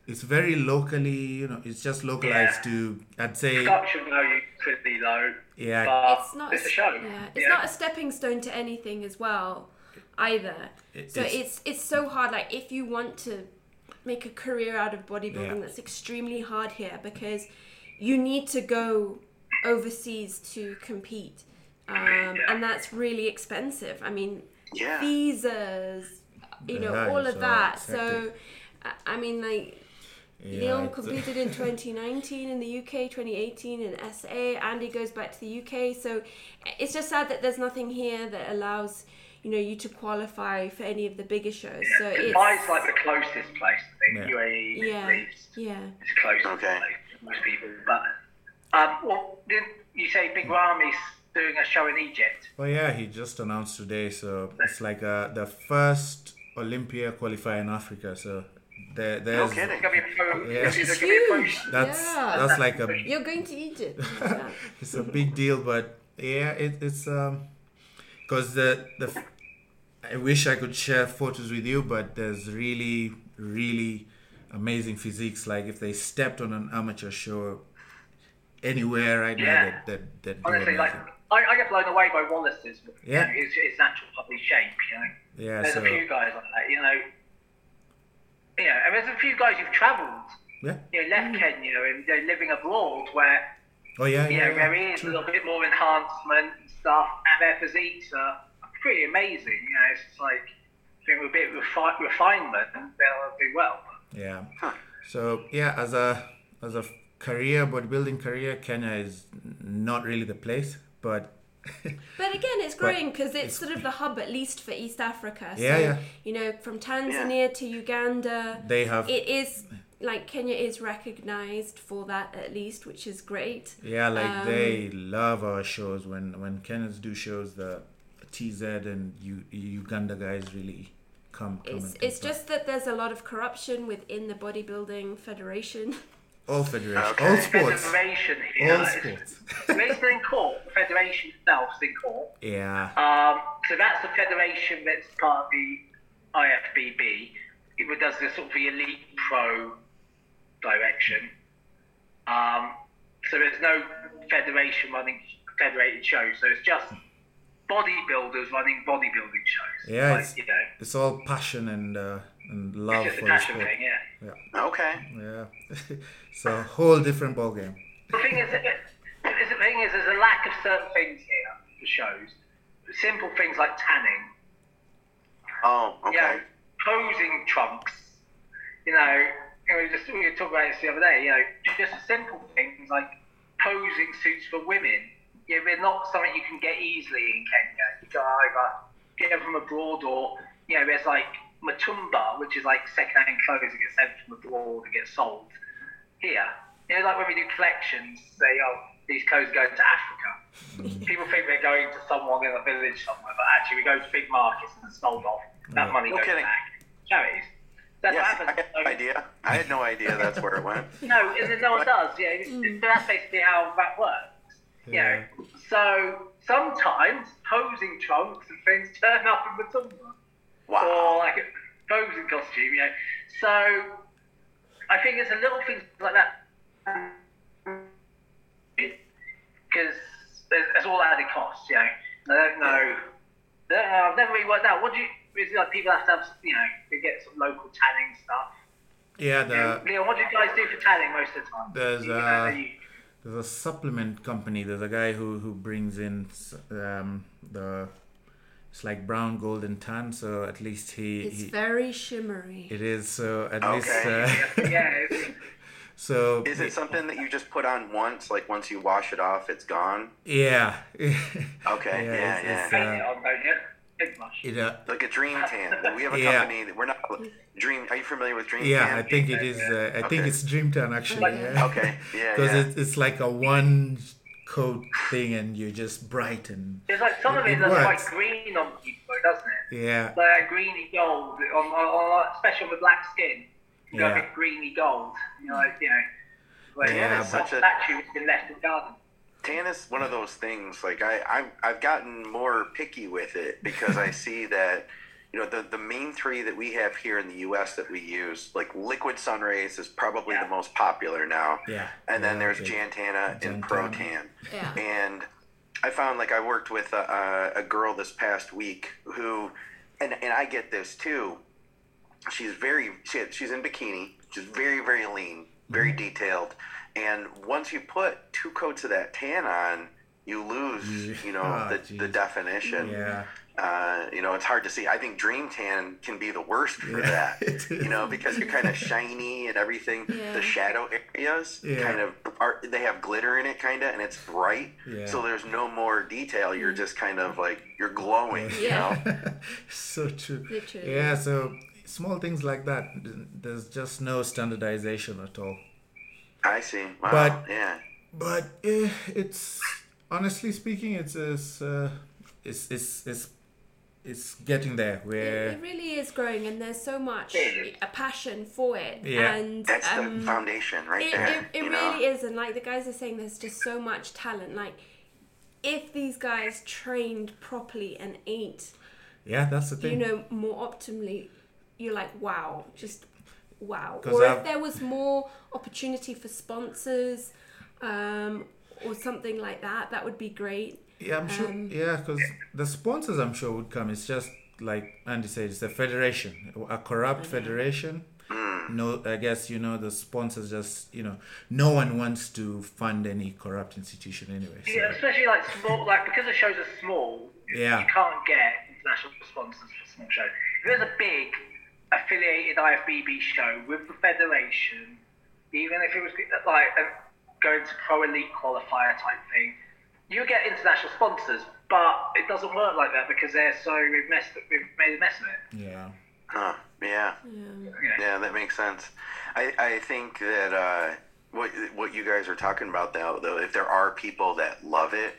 It's very locally, you know. It's just localized Yeah. to, I'd say, Production value could be low. yeah, But it's not it's a, a show. Yeah, it's Yeah. not a stepping stone to anything as well, either. It- so it's- it's it's so hard. Like if you want to make a career out of bodybuilding, Yeah. that's extremely hard here because you need to go overseas to compete, um, and that's really expensive. I mean, Yeah. visas, you know, Yeah, all of all that. hectic. So, I- I mean, like. yeah, Leon it's- competed in 2019 in the UK, 2018 in SA. Andy goes back to the UK. So it's just sad that there's nothing here that allows you know you to qualify for any of the bigger shows. So it's Dubai's like the closest place. I think Yeah. UAE, Middle yeah, East. yeah. It's close Okay. to most people. But um, well, you say Big Rami's doing a show in Egypt? Well, yeah, he just announced today, so it's like uh, the first Olympia qualifier in Africa. So there, No there's kidding. It's gonna be a pro. Yeah. It's It's gonna be a huge. that's yeah. that's like a You're going to Egypt. Yeah. it's a big deal, but yeah, it, it's um, because the the I wish I could share photos with you, but there's really really amazing physiques. Like if they stepped on an amateur show anywhere right Yeah. now, that that that Honestly, like. I, I get blown away by Wallace's. You Yeah. know, his, his natural lovely shape. You know, yeah. there's So a few guys like that. You know, you know, and there's a few guys who've travelled. yeah. You know, left mm. Kenya and they're living abroad where Oh yeah, you yeah. know, there is a True. little bit more enhancement and stuff, and their physiques are pretty amazing. You know, it's just like, I think with a bit of refi- refinement, they'll do well. Yeah. Huh. So yeah, as a as a career bodybuilding career, Kenya is not really the place, but But again, it's growing because it's sort of the hub, at least for East Africa. So, Yeah, yeah. You know, from Tanzania to Uganda, they have it is like Kenya is recognized for that at least, which is great. yeah, like um, they love our shows when when Kenyans do shows. The TZ and U, Uganda guys really come. come It's it's just that there's a lot of corruption within the bodybuilding federation. all federations, Okay. all sports, Federation here. all sports. It's in court. The federation itself is in court. Yeah, Um, so that's the federation that's part of the IFBB. It does the sort of the elite pro direction. Um, so there's no federation running federated shows. So it's just bodybuilders running bodybuilding shows. Yeah, Like, it's- you know, it's all passion and uh, and love it's just for a the sport. thing. Yeah. Okay. Yeah, it's a whole different ball game. The thing is, it, it, the thing is, there's a lack of certain things here for shows. Simple things like tanning. Oh, you know, okay. posing trunks. You know, you know, we just we were talking about this the other day. You know, just simple things like posing suits for women. You know, they're not something you can get easily in Kenya. You can either get them from abroad or you know, there's like mitumba, which is like second-hand clothes that get sent from abroad and get sold here. You know, like when we do collections, say, oh, these clothes go to Africa. People think they're going to someone in a village somewhere, but actually we go to big markets and it's sold off. That Yeah. money No goes kidding. back. Charities. That's Yes, what I had no idea. I had no idea that's where it went. No, and no one does. Yeah, so mm. that's basically how that works. Yeah. know, so sometimes posing trunks and things turn up in mitumba. Wow. Or like posing costume, you know. So I think it's a little things like that because it's all added costs, you know. I don't know. I don't know. I've never really worked out. What do you? Is it like people have to have, you know, to get some local tanning stuff. Yeah, the Leon, what do you guys do for tanning most of the time? There's, You know, uh, are you- there's a supplement company. There's a guy who who brings in um, the it's like brown golden tan. So at least he, It's he very shimmery. it is. So at Okay. least uh, yeah, so Is it something that you just put on once? Like once you wash it off, it's gone? yeah. Okay, yeah, it's- yeah. it's, uh, it on, don't you? Big much. it, uh, Like a Dream Tan. We have a Yeah. company that we're not Dream. Are you familiar with Dream yeah, Tan? I think it is. Uh, I think Okay. it's Dreamtown actually. Like- Yeah. Okay, yeah, Because yeah. it's it's like a one coat thing, and you're just bright and There's like some of It it that's works. quite green on people, doesn't it? yeah, Like greeny gold, on, on, on, especially with black skin. You got Yeah. a bit greeny gold. You know, like, you know. Like, Tan yeah, such a- statue that's been left in the garden. Tan is one of those things. Like I, I've, I've gotten more picky with it because I see that, you know, the the main three that we have here in the U.S. that we use, like Liquid Sun Rays, is probably Yeah. the most popular now. yeah. And then there's okay. Jan Tana and Jan Tana. Protan. Yeah. And I found like I worked with a, a, a girl this past week who, and, and I get this too. She's very, she, she's in bikini. She's very, very lean, very mm-hmm. detailed. And once you put two coats of that tan on, you lose, you know, Ah, the, the definition. Yeah. Uh, you know, it's hard to see. I think Dream Tan can be the worst for Yeah, that. You know, because you're kind of shiny and everything. Yeah. The shadow areas Yeah. kind of are. They have glitter in it, kind of, and it's bright. Yeah. So there's no more detail. You're just kind of like you're glowing. You Yeah. know. so true. Literally. Yeah, so small things like that. There's just no standardization at all. I see. Wow. But- yeah. But eh, it's honestly speaking, it's it's uh, it's, it's it's it's getting there. Where it really is growing, and there's so much a passion for it. Yeah. And That's um, the foundation right it, there. it, it you know. really is, and like the guys are saying, there's just so much talent. Like, if these guys trained properly and ate, yeah, that's the thing. you know, more optimally, you're like, wow, just wow. 'Cause Or if I've- there was more opportunity for sponsors, um, or something like that, that would be great. Yeah, I'm sure. Um, yeah, because the sponsors, I'm sure, would come. It's just like Andy said, it's a federation, a corrupt federation. No, I guess you know the sponsors just you know no one wants to fund any corrupt institution anyway. So. Yeah, especially like small, like because the shows are small, Yeah. you can't get international sponsors for small shows. If there's a big affiliated IFBB show with the federation, even if it was like a, going to pro elite qualifier type thing, you get international sponsors, but it doesn't work like that because they're so we've messed, we've made a mess of it. Yeah. Huh. Yeah. Yeah. You? Yeah, that makes sense. I, I think that uh, what what you guys are talking about though, though, if there are people that love it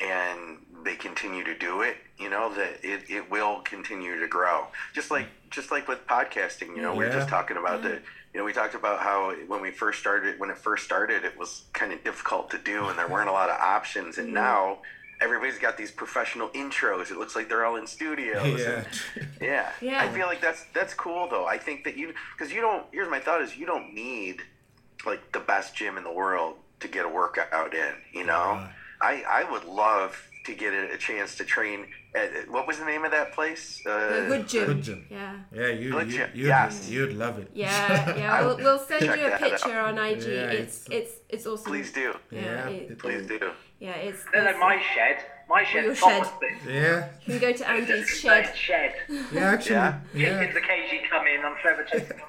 and they continue to do it, you know, that it, it will continue to grow. Just like just like with podcasting, you know, we were just talking about that. Mm. You know, we talked about how when we first started, when it first started, it was kind of difficult to do, and there weren't a lot of options. And mm. now everybody's got these professional intros. It looks like they're all in studios. Yeah. and- yeah. Yeah. I feel like that's that's cool though. I think that you because you don't. Here's my thought: is you don't need like the best gym in the world to get a workout in. You know, Yeah. I I would love to get a, a chance to train at what was the name of that place? Uh, The good gym. Good gym. Yeah. Yeah, you, Good you gym. you'd, Yes. you'd love it. Yeah, yeah. We'll, we'll send you a picture out. on IG. Yeah, it's it's- it's it's awesome. Please do. Yeah, Yeah, it- it- Please do. Yeah, it's. No, no, my shed, my shed, Your shed. Yeah, you can go to Andy's shed. shed. yeah, actually, Yeah. yeah, Kittens occasionally come in. I'm forever chasing them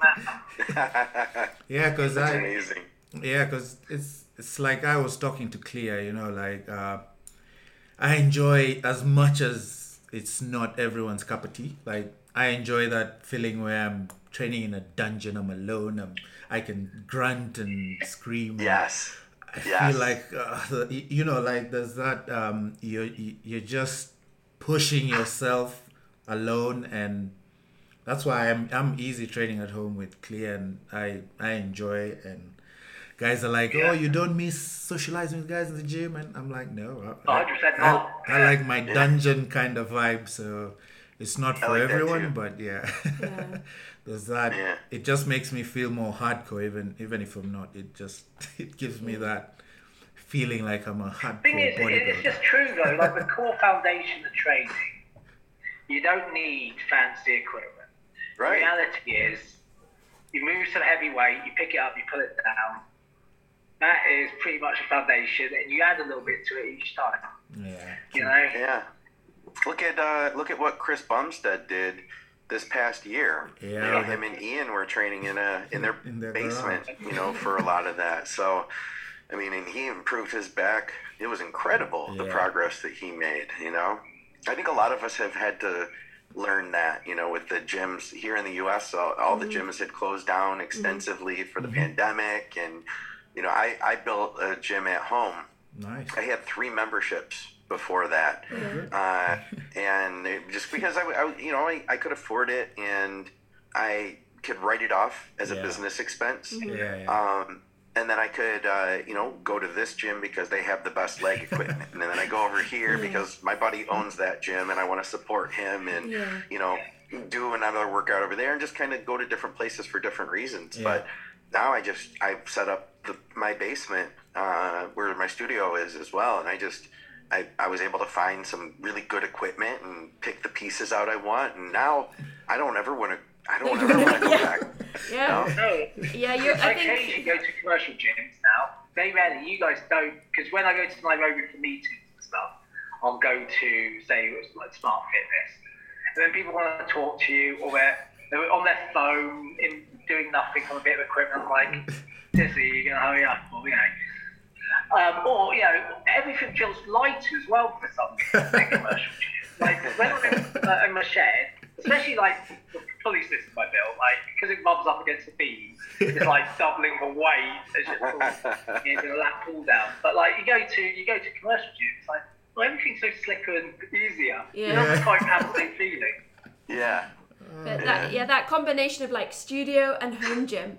yeah, because That's I, amazing. yeah, because it's it's like I was talking to Clea, you know, like uh, I enjoy as much as it's not everyone's cup of tea. Like I enjoy that feeling where I'm training in a dungeon, I'm alone, I'm, I can grunt and scream. Yes. I Yes. feel like uh, you know, like there's that um, you you- you're just pushing yourself alone, and that's why I'm I'm easy training at home with Clea, and I I enjoy. And guys are like, oh, you don't miss socializing with guys in the gym, and I'm like, no, I, I, 100% I, not. I like my dungeon kind of vibe, so it's not for like everyone, but yeah, Yeah. there's that. Yeah. It just makes me feel more hardcore, even even if I'm not. It just it gives me mm. that feeling like I'm a hardcore thing is, it- it's bodybuilder. just true though. Like the core foundation of training, you don't need fancy equipment. The Right. reality is, you move some heavy weight, you pick it up, you put it down. That is pretty much a foundation, and you add a little bit to it each time. yeah. You know, Yeah. Look at uh, look at what Chris Bumstead did this past year. Yeah, You know, him and Iain were training in a in their, In their basement. garage. You know, for a lot of that. So, I mean, and he improved his back. It was incredible the progress that he made. You know, I think a lot of us have had to learn that. You know, with the gyms here in the U.S., all, all the mm-hmm. gyms had closed down mm-hmm. extensively for the mm-hmm. pandemic, and you know, I I built a gym at home. Nice. I had three memberships before that, uh, and just because I, I you know, I, I could afford it and I could write it off as a business expense. Yeah, yeah. Um, and then I could, uh, you know, go to this gym because they have the best leg equipment, and then I go over here because my buddy owns that gym and I want to support him, and Yeah. you know, do another workout over there, and just kind of go to different places for different reasons. Yeah. But now I just I've set up the, my basement uh, where my studio is as well, and I just I, I was able to find some really good equipment and pick the pieces out I want, and now I don't ever want to I don't ever want to go Yeah. back. Yeah. No? no. Yeah, you're, I I occasionally think. go to commercial gyms now. Very rarely. You guys don't, because when I go to Nairobi for meetings and stuff, I'll go to say it was like Smart Fitness, and then people want to talk to you, or they're, they're on their phone in doing nothing on a bit of equipment. Like, Dizzy, you're gonna hurry up, or you know. Um, or you know, everything feels lighter as well for some commercial. Like when I'm in, uh, in my shed, especially like the pulley system I built, like because it rubs up against the beams, it's like doubling the weight as you're pull- you know, doing a lap pull down. But like you go to you go to commercial gyms, it's like well everything's so slicker and easier. You Yeah. don't quite have the same feeling. Yeah. But that, yeah, that combination of like studio and home gym,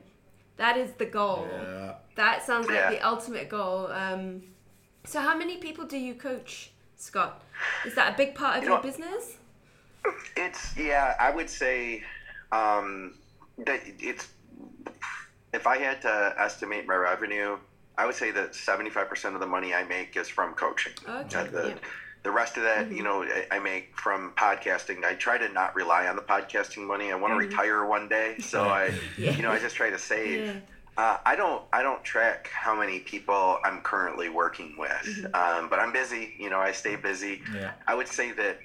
that is the goal. Yeah. That sounds like Yeah. the ultimate goal. Um, so, how many people do you coach, Scott? Is that a big part of You your know- business? It's yeah, I would say um, that it's if I had to estimate my revenue, I would say that seventy five percent of the money I make is from coaching. Okay, the, yeah. The rest of that, you mm-hmm. know, I, I make from podcasting. I try to not rely on the podcasting money. I want to mm-hmm. retire one day, so I, Yeah. you know, I just try to save. Yeah. Uh, I don't. I don't track how many people I'm currently working with, mm-hmm. um, but I'm busy. You know, I stay busy. Yeah. I would say that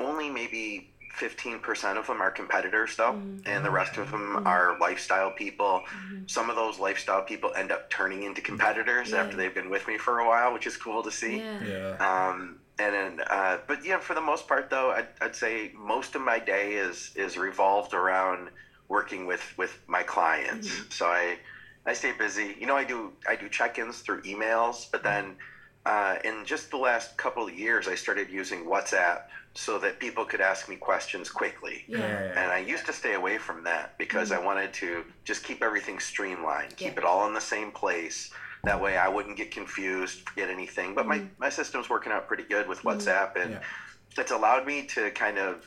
only maybe 15% of them are competitors, though, and the rest of them are lifestyle people. Some of those lifestyle people end up turning into competitors Yeah. after they've been with me for a while, which is cool to see. Yeah. Yeah. Um, and then, uh, but yeah, for the most part, though, I'd, I'd say most of my day is is revolved around working with with my clients. So I I stay busy. You know, I do I do check-ins through emails, but then uh, in just the last couple of years, I started using WhatsApp so that people could ask me questions quickly. Yeah. Yeah. And I used to stay away from that because I wanted to just keep everything streamlined, keep Yeah. it all in the same place. That way I wouldn't get confused, forget anything. But my, my system's working out pretty good with WhatsApp and Yeah. it's allowed me to kind of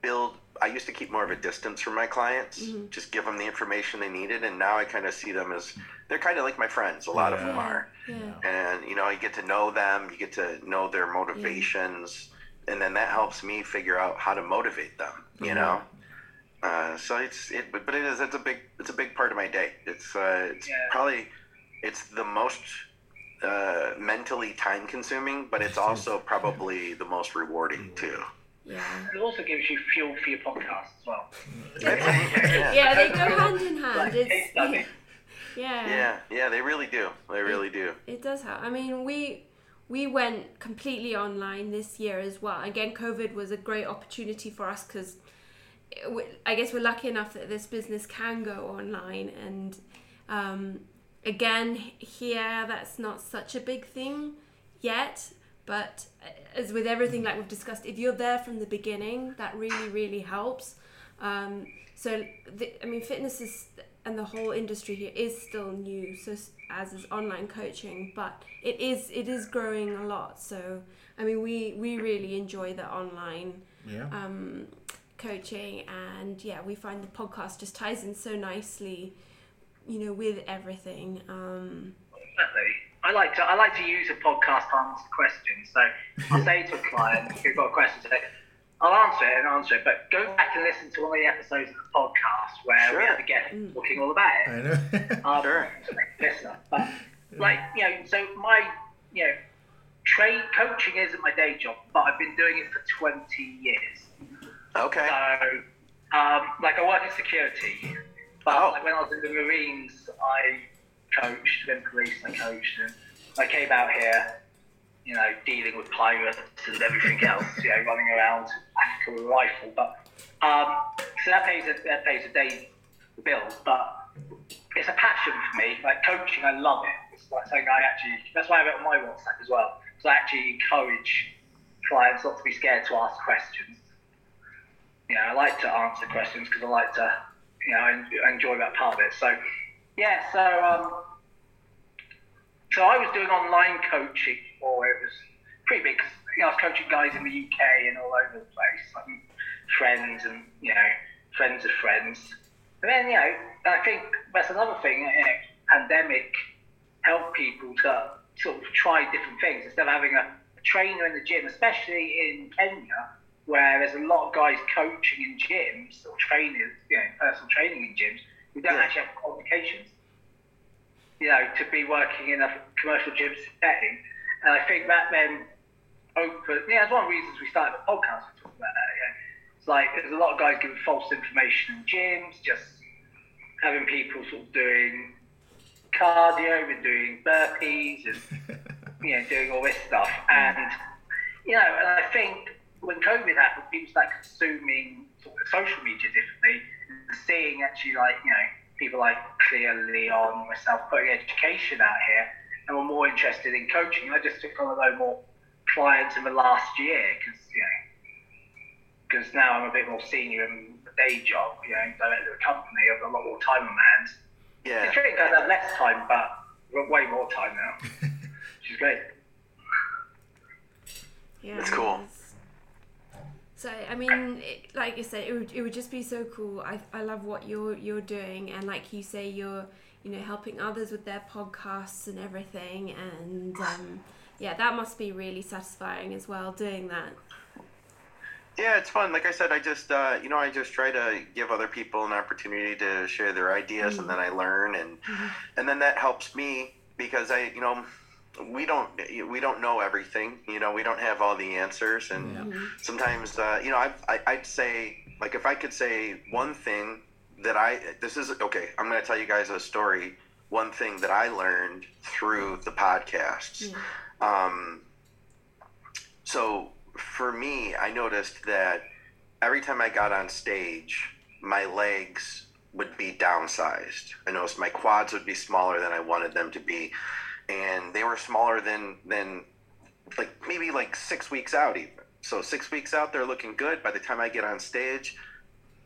build I used to keep more of a distance from my clients, just give them the information they needed and now I kind of see them as they're kind of like my friends, a lot of them are. Yeah. and you know you get to know them you get to know their motivations and then that helps me figure out how to motivate them you know? Uh, so it's it but but it is it's a big it's a big part of my day. It's uh, it's Yeah. probably it's the most uh, mentally time consuming but it's also probably the most rewarding too Yeah. It also gives you fuel for your podcast as well. yeah Yeah, they go hand in hand. Like It's, study. yeah. yeah yeah they really do they really do It does help. I mean, we we went completely online this year as well. Again, COVID was a great opportunity for us because I guess we're lucky enough that this business can go online. And um, again, here that's not such a big thing yet. But as with everything like we've discussed, if you're there from the beginning, that really really helps. Um, so the, I mean, fitness is and the whole industry here is still new. So as is online coaching, but it is it is growing a lot. So I mean, we we really enjoy the online Yeah. um, coaching, and yeah, we find the podcast just ties in so nicely, you know, with everything. Um, Definitely. I like to I like to use a podcast to answer questions. So I'll say to a client who's got a question, say, I'll answer it and answer it, but go back and listen to one of the episodes of the podcast where Sure. we had a guest talking all about it. I know. Um, Sure. to make a listener. But like you know, so my you know, trade coaching isn't my day job, but I've been doing it for twenty years. Okay. So, um, like I work in security, but Oh. like when I was in the Marines, I coached. Then police, I coached, and I came out here, you know, dealing with pirates and everything else. You know, running around with a rifle. But um, so that pays a that pays a day bill, but it's a passion for me. Like coaching, I love it. It's like something I actually. That's why I it on my WhatsApp as well. So I actually encourage clients not to be scared to ask questions you know, I like to answer questions because I like to, you know, I enjoy that part of it. So, yeah, so um, so I was doing online coaching, or it was pretty big. 'cause, you know, I was coaching guys in the UK and all over the place, like friends and you know, friends of friends. And then you know, I think that's another thing. You know, pandemic helped people to sort of try different things instead of having a trainer in the gym, especially in Kenya where there's a lot of guys coaching in gyms or trainers, you know, personal training in gyms who don't Yeah. actually have qualifications. You know, to be working in a commercial gym setting. And I think that then open yeah, it's one of the reasons we started the podcast to talk about that, yeah. It's like there's a lot of guys giving false information in gyms, just having people sort of doing cardio and doing burpees and you know, doing all this stuff. And, you know, and I think when COVID happened, people started consuming sort of social media differently, seeing actually like, you know, people like Clea Leon, myself putting education out here, and were more interested in coaching. I just took on a lot more clients in the last year because, you know, because now I'm a bit more senior in the day job, you know, director of a company, I've got a lot more time on my hands. Yeah. It's really going to have less time, but we've got way more time now, which is great. Yeah, That's cool. So I mean, it, like you said, it would, it would just be so cool. I, I love what you're you're doing, and like you say, you're you know helping others with their podcasts and everything, and um, yeah, that must be really satisfying as well doing that. Yeah, it's fun. Like I said, I just uh, you know I just try to give other people an opportunity to share their ideas, and then I learn, and and then that helps me because I you know we don't we don't know everything. You know we don't have all the answers, and sometimes uh, you know I, I I'd say like if I could say one thing that I this is okay. I'm going to tell you guys a story. One thing that I learned through the podcasts. Um, so for me, I noticed that every time I got on stage, my legs would be downsized. I noticed my quads would be smaller than I wanted them to be, and they were smaller than than like maybe like six weeks out even. So six weeks out, they're looking good. By the time I get on stage,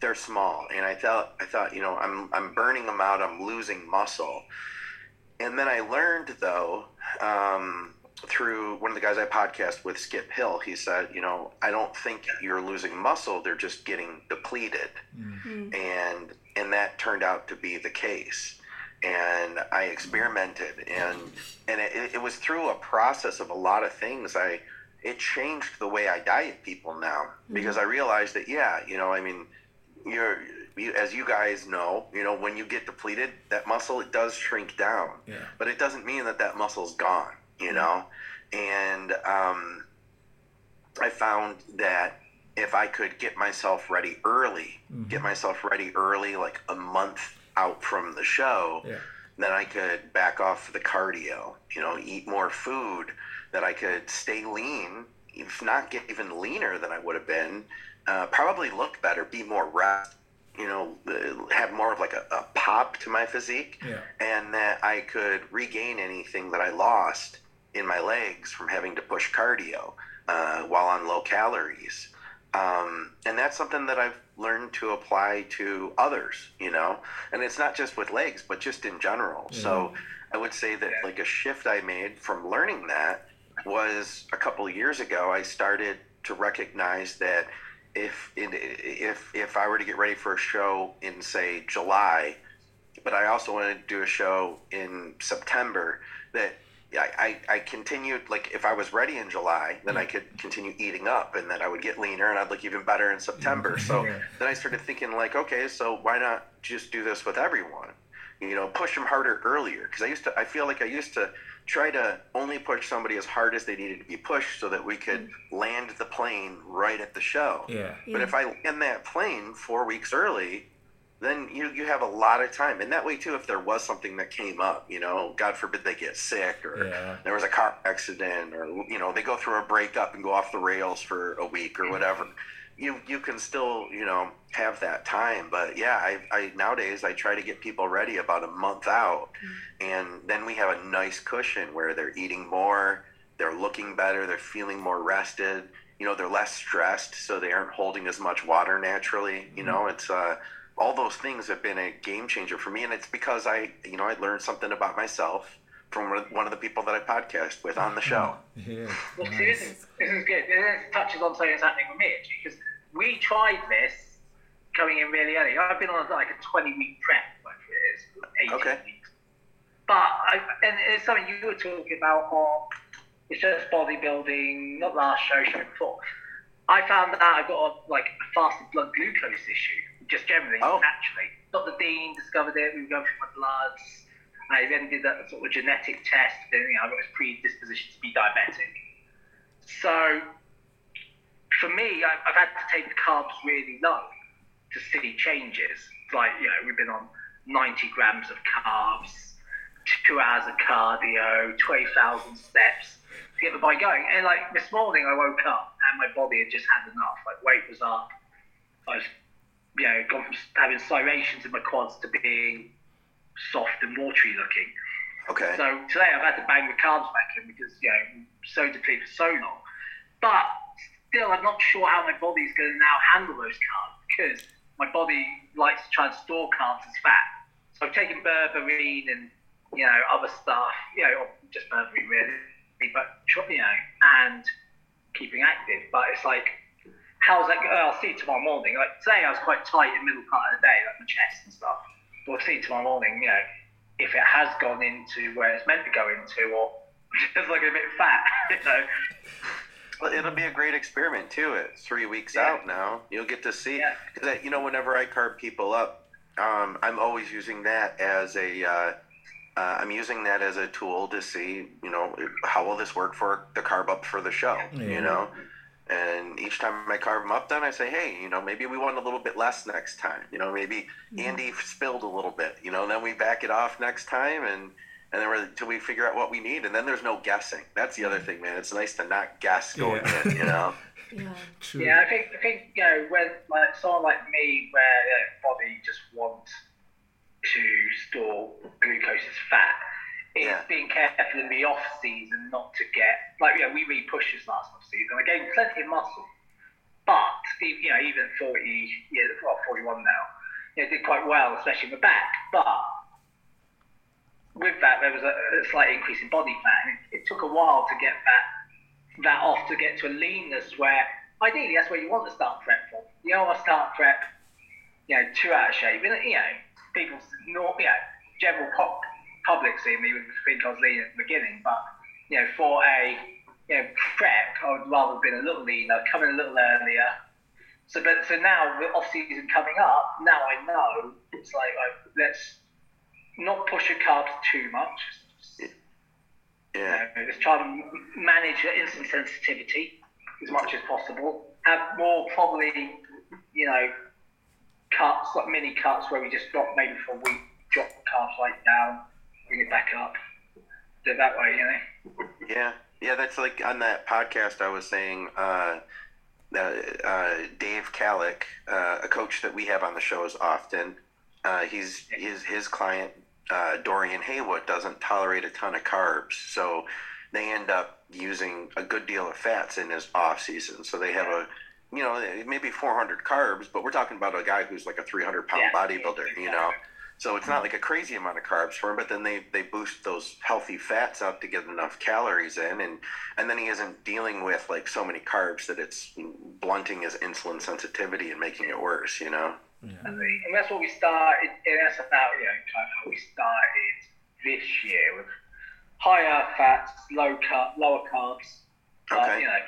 they're small, and I thought I thought you know I'm I'm burning them out. I'm losing muscle, and then I learned though. Um, through one of the guys I podcast with, Skip Hill, he said, you know, I don't think you're losing muscle; they're just getting depleted, and and that turned out to be the case. And I experimented, and and it, it was through a process of a lot of things. I it changed the way I diet people now mm-hmm. because I realized that yeah, you know, I mean, you're you, as you guys know, you know, when you get depleted, that muscle it does shrink down, Yeah. but it doesn't mean that that muscle's gone, you mm-hmm. know. And um, I found that if I could get myself ready early, mm-hmm. get myself ready early, like a month out from the show, Yeah. then I could back off the cardio, you know, eat more food, that I could stay lean, if not get even leaner than I would have been, uh, probably look better, be more rest, you know, uh, have more of like a, a pop to my physique, Yeah. and that I could regain anything that I lost in my legs from having to push cardio uh, while on low calories. Um, and that's something that I've learned to apply to others, you know, and it's not just with legs, but just in general. So mm-hmm. I would say that like a shift I made from learning that was a couple of years ago. I started to recognize that if if if I were to get ready for a show in say July, but I also wanted to do a show in September that I, I, I continued like if I was ready in July, then I could continue eating up, and then I would get leaner, and I'd look even better in September. Mm-hmm. So Yeah. then I started thinking like, okay, so why not just do this with everyone? You know, push them harder earlier because I used to. I feel like I used to try to only push somebody as hard as they needed to be pushed so that we could mm-hmm. land the plane right at the show. Yeah. But if I land that plane four weeks early, then you you have a lot of time, and that way too. If there was something that came up, you know, God forbid they get sick or Yeah. there was a car accident or you know they go through a breakup and go off the rails for a week or whatever. You you can still you know have that time, but yeah, I, I nowadays I try to get people ready about a month out, and then we have a nice cushion where they're eating more, they're looking better, they're feeling more rested. You know, they're less stressed, so they aren't holding as much water naturally. You know, it's uh, all those things have been a game changer for me, and it's because I, you know, I learned something about myself from one of- the people that I podcast with on the mm-hmm. show. Yeah. Well, see, this is, this is good. This touches on something that's happening with me actually, because we tried this coming in really early. I've been on like a 20 week prep, like it is, 18 Okay. weeks. But, I, and it's something you were talking about on, it's just bodybuilding, not last show, show before. I found out I got a, like a fasted blood glucose issue, just generally, Oh. naturally. Dr. Dean discovered it, we were going through my bloods. Uh, I then did that sort of genetic test, then you know, I got this predisposition to be diabetic. So, for me, I've, I've had to take the carbs really low to see changes. Like, you know, we've been on 90 grams of carbs, two hours of cardio, 20,000 steps to get the body going. And like this morning, I woke up and my body had just had enough. Like, weight was up. I was, you know, gone from having striations in my quads to being soft and watery looking. Okay. So today I've had to bang the carbs back in because you know I'm so depleted for so long. But still, I'm not sure how my body's going to now handle those carbs because my body likes to try and store carbs as fat. So I've taken berberine and you know other stuff, you know, just berberine really, but you know, and keeping active. But it's like, how's that? go- I'll see you tomorrow morning. Like today, I was quite tight in the middle part of the day, like my chest and stuff. But I'll see you tomorrow morning, you know, if it has gone into where it's meant to go into, or just like a bit fat, you know. Well, it'll be a great experiment too. It's three weeks Yeah. out now. You'll get to see. Yeah. Because you know, whenever I carb people up, um, I'm always using that as a. Uh, uh, I'm using that as a tool to see, you know, how will this work for the carb up for the show, Yeah. you know. And each time I carb them up, then I say, hey, you know, maybe we want a little bit less next time. You know, maybe hmm. Andy spilled a little bit. You know, then we back it off next time, and and then we're until we figure out what we need, and then there's no guessing. That's the other hmm. thing, man. It's nice to not guess going Yeah. in. You know. Yeah. True. Yeah, I think I think you know when like someone like me, where you know, body just wants to store glucose as fat, it's Yeah. being careful in the off season not to get like yeah we really pushed this last off season. I gained plenty of muscle, but you know even forty yeah well forty one now, you know, did quite well, especially in the back, but. With that, there was a, a slight increase in body fat, and it, it took a while to get that that off to get to a leanness where ideally that's where you want to start prep from. You don't want to start prep, you know, too out of shape. And, you know, people's, not, you know, general pop, public see me would think I was lean at the beginning, but, you know, for a, you know, prep, I would rather have been a little leaner, come in a little earlier. So, but so now the off season coming up, now I know it's like, like let's not push your carbs too much. Yeah. You know, just try to manage your insulin sensitivity as much as possible. Have more probably, you know, cuts, like mini cuts where we just drop maybe for a week, drop the carbs right down, bring it back up. Do it that way, you know. Yeah, yeah, that's like on that podcast I was saying. Uh, uh, uh, Dave Kalick, uh, a coach that we have on the shows often, uh, he's his his client uh, Dorian Haywood doesn't tolerate a ton of carbs, so they end up using a good deal of fats in his off season. So they have a you know maybe 400 carbs, but we're talking about a guy who's like a 300 pound Yeah. bodybuilder, you know. So it's not like a crazy amount of carbs for him, but then they, they boost those healthy fats up to get enough calories in, and and then he isn't dealing with like so many carbs that it's blunting his insulin sensitivity and making it worse. You know. Yeah. And that's what we started. And that's about you know kind of how we started this year with higher fats, low car, lower carbs. Okay. But, you know,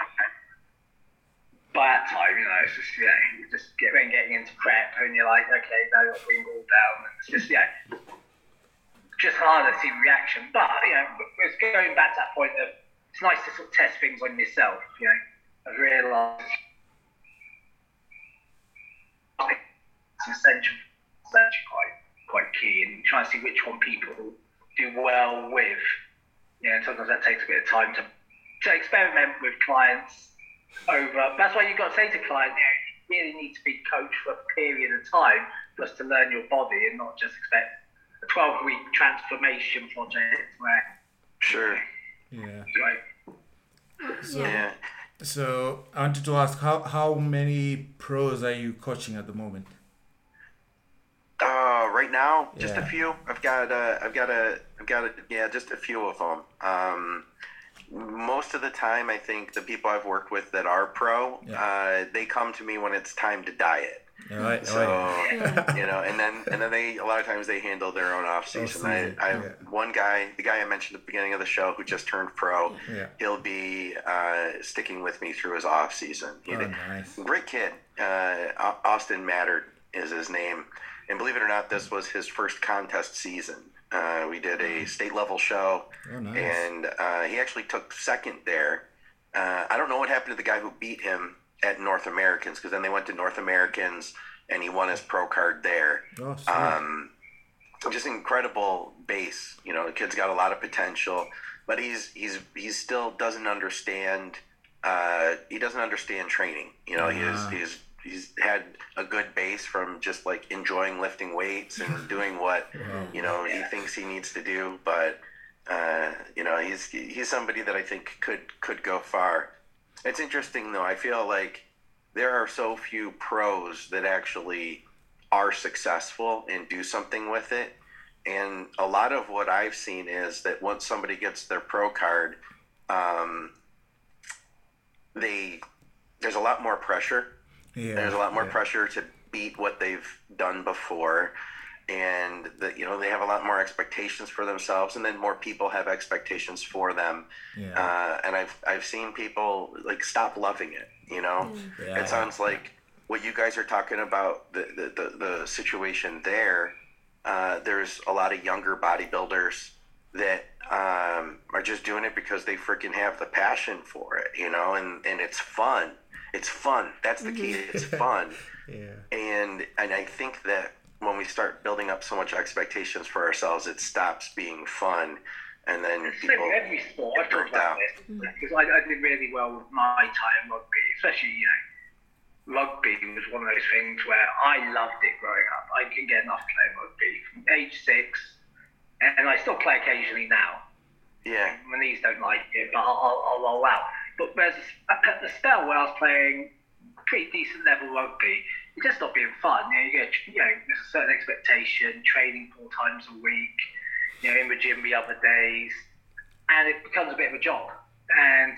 by that time, you know, it's just, you know, you just then getting into prep and you're like, okay, now you're bring all down. And it's just, yeah, just harder to see reaction. But, you know, it's going back to that point of it's nice to sort of test things on yourself, you know, and realise it's essential, essential quite, quite key and trying to see which one people do well with. You know, sometimes that takes a bit of time to, to experiment with clients over. That's why you've got to say to clients, you, know, you really need to be coached for a period of time just to learn your body and not just expect a 12 week transformation project where. Sure. Yeah. Right. So, yeah. So I wanted to ask how how many pros are you coaching at the moment? Uh, right now, just yeah. a few. I've got uh, I've got a I've got a yeah, just a few of them. Um, most of the time, I think the people I've worked with that are pro, yeah. uh, they come to me when it's time to diet. All right, so you know, and then and then they a lot of times they handle their own off season. I, I have yeah. one guy, the guy I mentioned at the beginning of the show, who just turned pro. Yeah. He'll be uh, sticking with me through his off season. He oh, nice. Great kid. Uh, Austin Mattered is his name, and believe it or not, this was his first contest season. Uh, we did a state level show, oh, nice. and uh, he actually took second there. Uh, I don't know what happened to the guy who beat him at North Americans because then they went to North Americans and he won his pro card there. Oh, um, just incredible base. You know, the kid's got a lot of potential, but he's he's he still doesn't understand. Uh, he doesn't understand training. You know, uh-huh. he's he's he's had a good base from just like enjoying lifting weights and doing what you know he thinks he needs to do. But uh, you know, he's he's somebody that I think could could go far. It's interesting though. I feel like there are so few pros that actually are successful and do something with it. And a lot of what I've seen is that once somebody gets their pro card, um, they there's a lot more pressure yeah, There's a lot more yeah. pressure to beat what they've done before, and that you know they have a lot more expectations for themselves, and then more people have expectations for them. Yeah. Uh, and I've I've seen people like stop loving it. You know, yeah. it sounds like what you guys are talking about the the, the, the situation there. Uh, there's a lot of younger bodybuilders that um, are just doing it because they freaking have the passion for it, you know, and, and it's fun it's fun. That's the key. It's fun. yeah. And and I think that when we start building up so much expectations for ourselves, it stops being fun. And then people every sport. I've talked about this because I, I, did really well with my time rugby, especially you know, rugby was one of those things where I loved it growing up. I could get enough playing rugby from age six, and I still play occasionally now. Yeah, my knees don't like it, but I'll, I'll, I'll roll out. But there's a, a spell where I was playing pretty decent level rugby. It just stopped being fun. You know, you get you know there's a certain expectation, training four times a week, you know, in the gym the other days, and it becomes a bit of a job. And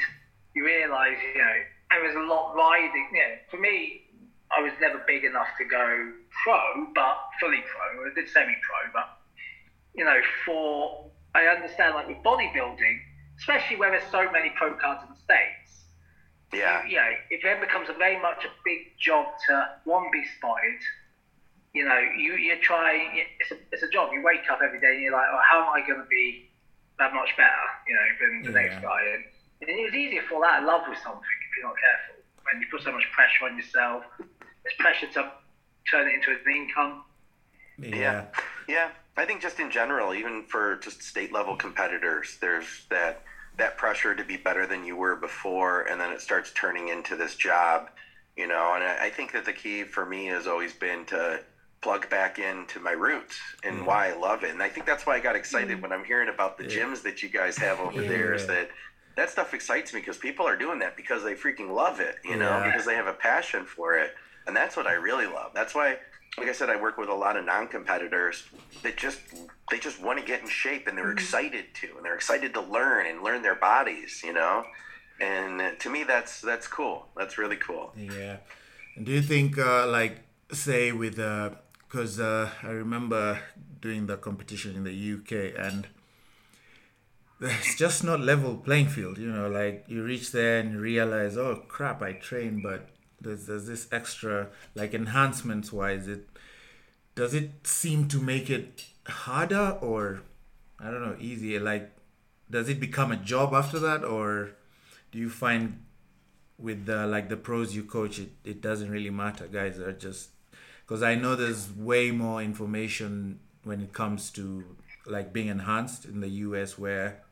you realise, you know, and there's a lot riding. You know, for me, I was never big enough to go pro, but fully pro. I did semi-pro, but you know, for I understand like with bodybuilding especially where there's so many pro cards in the states. Yeah. You, you know, it then becomes a very much a big job to one be spotted. You know, you you're trying. It's a it's a job. You wake up every day and you're like, oh, how am I going to be that much better? You know, than the yeah. next guy. And, and it's easy to fall out of love with something if you're not careful. When you put so much pressure on yourself, there's pressure to turn it into an income. Yeah. yeah. Yeah. I think just in general, even for just state level competitors, there's that that pressure to be better than you were before, and then it starts turning into this job, you know. And I, I think that the key for me has always been to plug back into my roots and mm. why I love it. And I think that's why I got excited mm. when I'm hearing about the yeah. gyms that you guys have over yeah. there. Is that that stuff excites me because people are doing that because they freaking love it, you know, yeah. because they have a passion for it, and that's what I really love. That's why like I said, I work with a lot of non-competitors that just they just want to get in shape and they're Mm-hmm. excited to and they're excited to learn and learn their bodies, you know. And uh, to me, that's that's cool. That's really cool. Yeah. And do you think, uh, like, say with, because uh, I remember doing the competition in the UK and it's just not level playing field, you know, like you reach there and you realize, oh crap, I train, but there's, there's this extra, like enhancements wise, it, does it seem to make it harder or, I don't know, easier? Like, does it become a job after that or do you find with the like the pros you coach it, it doesn't really matter guys are just because i know there's way more information when it comes to like being enhanced in the us where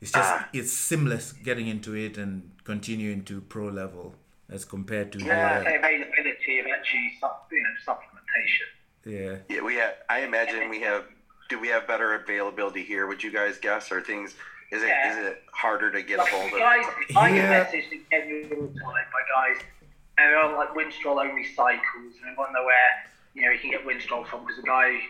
it's just it's seamless getting into it and continuing to pro level as compared to Yeah, here. the availability of actually sup- you know, supplementation. yeah Yeah, we have. I imagine we have. Do we have better availability here? Would you guys guess? Or things? Is it is Yeah. it harder to get a Like, hold of? guys, I get Yeah. messaged in Kenya all the time by guys, and they're on like Winstrol only cycles, and they want to know where you know you can get Winstrol from because the guy,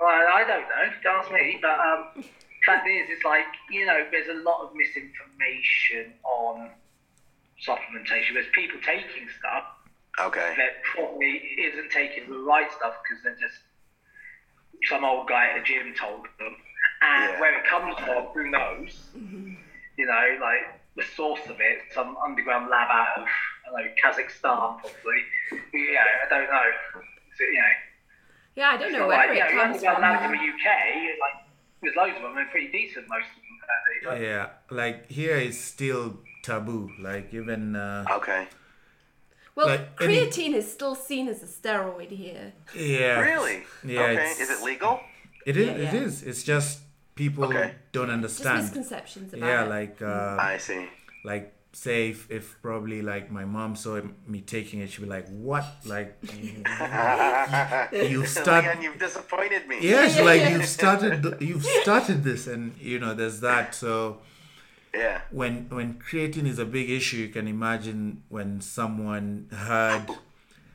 well, I don't know, don't ask me, but um, fact is, it's like you know, there's a lot of misinformation on supplementation. There's people taking stuff Okay. that probably isn't taking the right stuff because they're just some old guy at a gym told them. And Yeah. where it comes from, who knows? Mm-hmm. You know, like the source of it, some underground lab out of I don't know Kazakhstan, probably. Yeah, I don't know. So, you know, Yeah, I don't know it's where like, it you know, comes underground from. labs in the UK, like there's loads of them, and pretty decent most of them. apparently, but- yeah like here it's still taboo like even uh, Okay. Well, like any- creatine is still seen as a steroid here. yeah Really? yeah Okay. it's- Is it legal? it is Yeah, yeah. is it's just people Okay. don't Just understand misconceptions about yeah it. like uh, I see. like say if, if probably like my mom saw me taking it she'd be like what like you start Leon, you've disappointed me. yes like you've started you've started this and you know there's that so Yeah. when when creatine is a big issue you can imagine when someone had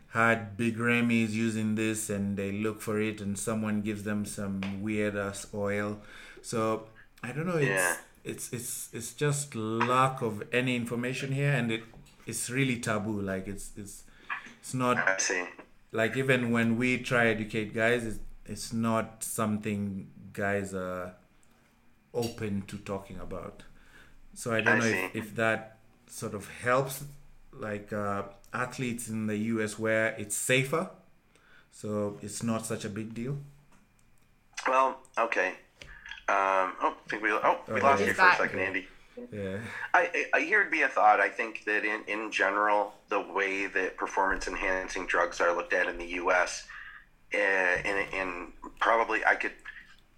had big Remy's using this and they look for it and someone gives them some weird ass oil so i don't know it's Yeah. it's it's it's just lack of any information here and it it's really taboo like it's it's it's not I see. like even when we try educate guys it's, it's not something guys are open to talking about so i don't I know if, if that sort of helps like uh, athletes in the us where it's safer so it's not such a big deal Well, okay. Um, oh, I think we oh we Oh, lost he's you for a second, Andy. yeah I, I I hear it'd be a thought. I think that in, in general, the way that performance enhancing drugs are looked at in the U.S. Uh, and, and probably I could,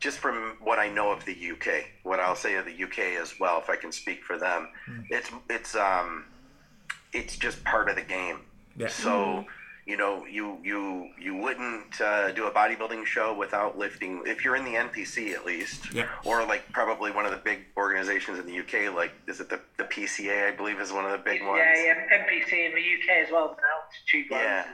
just from what I know of the UK, what I'll say of the UK as well, if I can speak for them, it's it's um, it's just part of the game. Yeah. So, you know, you you you wouldn't uh, do a bodybuilding show without lifting. If you're in the NPC at least, Yeah. or like probably one of the big organizations in the UK, like is it the the PCA? I believe is one of the big ones. Yeah, yeah, NPC in the UK as well now. Two Yeah.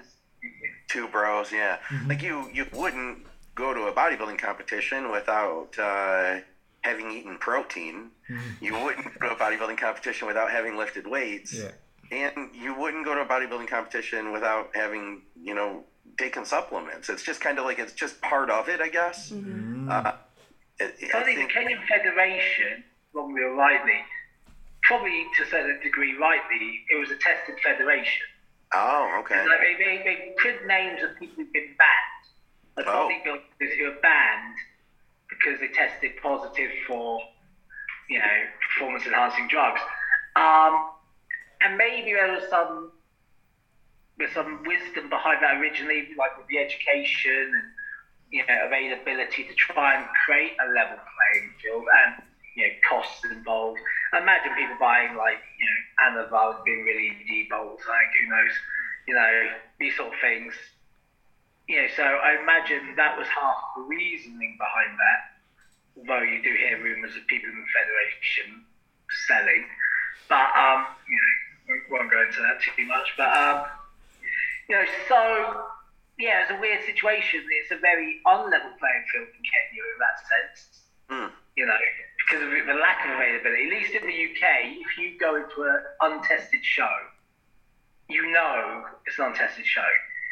Two bros, yeah. Like you you wouldn't go to a bodybuilding competition without uh, having eaten protein. You wouldn't go to a bodybuilding competition without having lifted weights. yeah And you wouldn't go to a bodybuilding competition without having, you know, taken supplements. It's just kind of like it's just part of it, I guess. Uh, it, I I think the think, Kenyan Federation, wrongly or rightly, probably to a certain degree rightly, it was a tested federation. oh, okay. Like they, they, they put names of people who've been banned, like Oh. bodybuilders who are banned because they tested positive for, you know, performance enhancing drugs. Um, and maybe there was some there's some wisdom behind that originally, like with the education and you know availability to try and create a level playing field and you know costs involved. Imagine people buying like you know Anavar being really debulked, like who knows, you know these sort of things. You know, so I imagine that was half the reasoning behind that. Although you do hear rumours of people in the federation selling, but um, you know, we won't go into that too much. But um, you know, so yeah, it's a weird situation. It's a very unlevel playing field in Kenya in that sense. Mm. You know, because of the lack of availability. At least in the UK, if you go into an untested show, you know it's an untested show.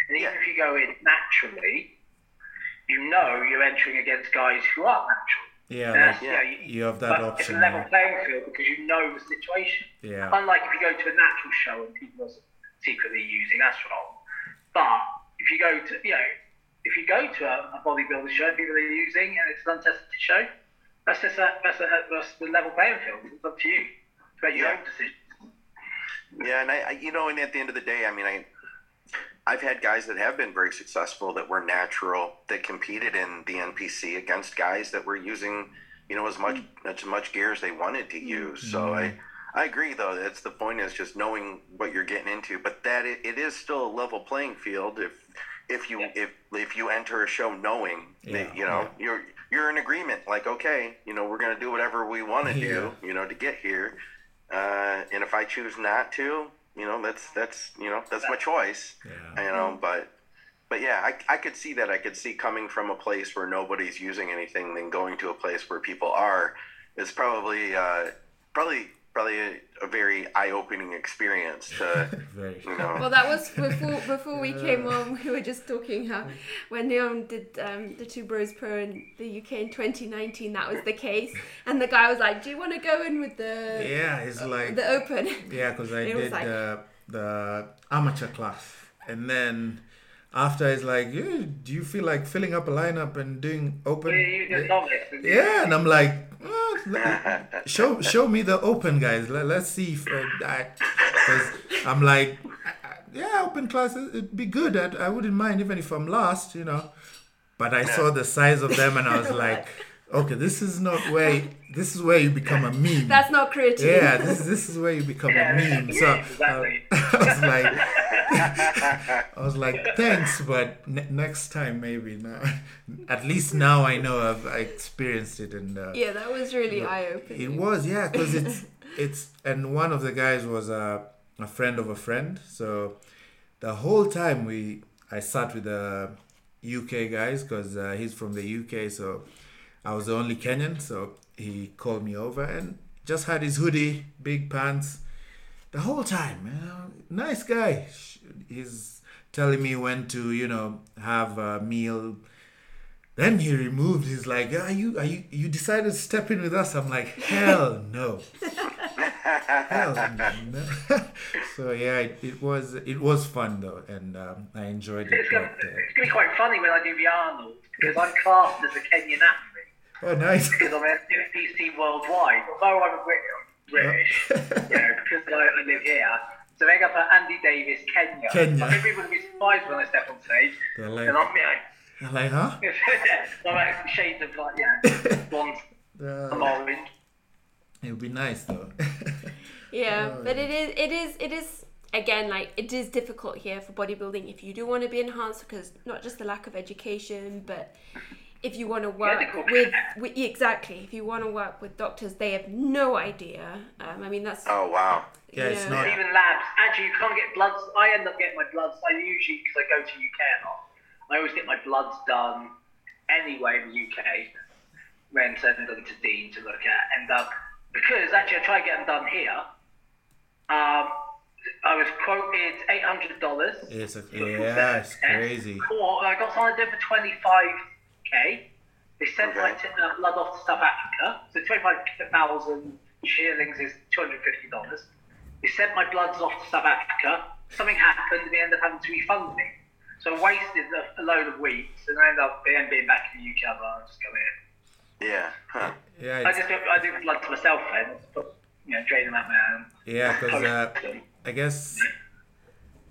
And even Yeah. if you go in naturally, you know you're entering against guys who aren't natural. Yeah, And that's, like, you, know, you have that but option, It's a level yeah. playing field because you know the situation. Yeah. Unlike if you go to a natural show and people are secretly using, that's wrong. But if you go to, you know, if you go to a, a bodybuilder show and people are using and it's an untested show, that's just a, that's, a, that's the level playing field. It's up to you It's make your Yeah. own decision. Yeah, and I, I, you know, and at the end of the day, I mean, I, I've had guys that have been very successful that were natural that competed in the NPC against guys that were using, you know, as much as much gear as they wanted to use. So I, I agree though. That's the point is just knowing what you're getting into. But that it, it is still a level playing field if, if you if if you enter a show knowing Yeah, that you know yeah. you're you're in agreement. Like okay, you know, we're gonna do whatever we want to do, you know, to get here. Uh, and if I choose not to, you know, that's that's you know that's my choice. Yeah. You know, but but yeah, I, I could see that. I could see coming from a place where nobody's using anything, then going to a place where people are. Is probably uh, probably probably a, a very eye opening experience to Very. you know. Well, that was before before we came on. We were just talking how when Leon did um, the Two Bros Pro in the UK in 2019, that was the case, and the guy was like, "Do you want to go in with the Yeah, it's like the Open?" Yeah, because I did like- the the amateur class, and then after it's like, yeah, do you feel like filling up a lineup and doing open? You, you just novice. and you- Yeah, and I'm like, "Ah, let- show show me the open guys. Let, let's see if uh, that. Because I'm like, I- I- yeah, open class it- it'd be good. I'd, I wouldn't mind even if I'm last, you know. But I saw the size of them and I was like, okay, this is not where this is where you become a meme. That's not creative. Yeah, this this is where you become Yeah, a meme. So uh, exactly. I was like, I was like, thanks, but ne- next time maybe. Now, at least now I know I've I experienced it, and uh, Yeah, that was really eye opening. it was yeah, because it's it's and one of the guys was a a friend of a friend, so the whole time we I sat with the UK guys because uh, he's from the UK, so I was the only Kenyan, so he called me over and just had his hoodie, big pants, the whole time. Man, nice guy. He's telling me when to, you know, have a meal. Then he removed. He's like, "Are you? Are you? You decided to step in with us?" I'm like, "Hell no, hell no." so yeah, it, it was it was fun though, and um, I enjoyed it. It's gonna, But, uh, it's gonna be quite funny when I do the Arnold because I'm classed as a Kenyan athlete oh, nice. because I'm NPC worldwide. Although I'm a Brit- British, you know, because I, I live here. So they got for Andy Davis, Kenya. Kenya. I think people would be surprised when I step on stage. They're like, And I'm, you I'm like, huh? know, I'm like shades of like, yeah, blonde, Uh, some orange. it would be nice though. Yeah, Oh, but it is, it is, it is again like it is difficult here for bodybuilding if you do want to be enhanced because not just the lack of education, but if you want to work Medical with, with exactly if you want to work with doctors, they have no idea. Um, I mean that's Oh wow. Yeah, it's not- Even labs. Actually, you can't get bloods. I end up getting my bloods. I usually, because I go to UK a lot, I always get my bloods done anyway in the UK. Then send them to Dean to look at. And um, because actually, I try to get them done here. Um, I was quoted eight hundred dollars. It's a, yeah, it's crazy. Or I got something to do it for twenty five k. They sent my Okay. t- uh, blood off to South Africa. So twenty five thousand shillings is two hundred fifty dollars. They sent my bloods off to South Africa. Something happened, and they ended up having to refund me. So I wasted a, a load of weeks, and I ended up then being back in the UK. But I'll just go in. Yeah. Huh. Yeah, I just I do blood to myself then, but, you know, drain them out my own. yeah, because uh, I guess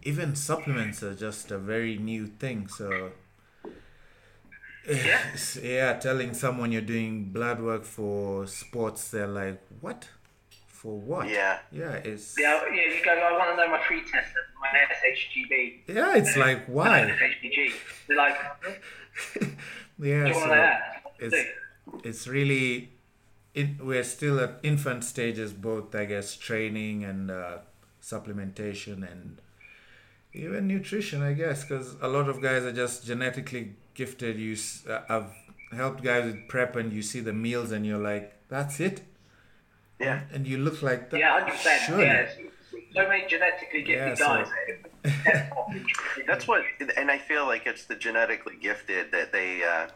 even supplements are just a very new thing. So it's- yeah, telling someone you're doing blood work for sports, they're like, what? For what? Yeah. Yeah, it's Yeah, yeah. You go. I want to know my free test, my SHGB. yeah, it's like why? SHBG. They're like, Yeah, so it's it's really it, we're still at infant stages both i guess training and uh, supplementation and even nutrition, I guess, because a lot of guys are just genetically gifted. You, uh, I've helped guys with prep, and you see the meals, and you're like, that's it, Yeah. and you look like that. Yeah, hundred percent. Yeah, so many genetically gifted so- guys. that- That's what, and I feel like it's the genetically gifted that they. Uh,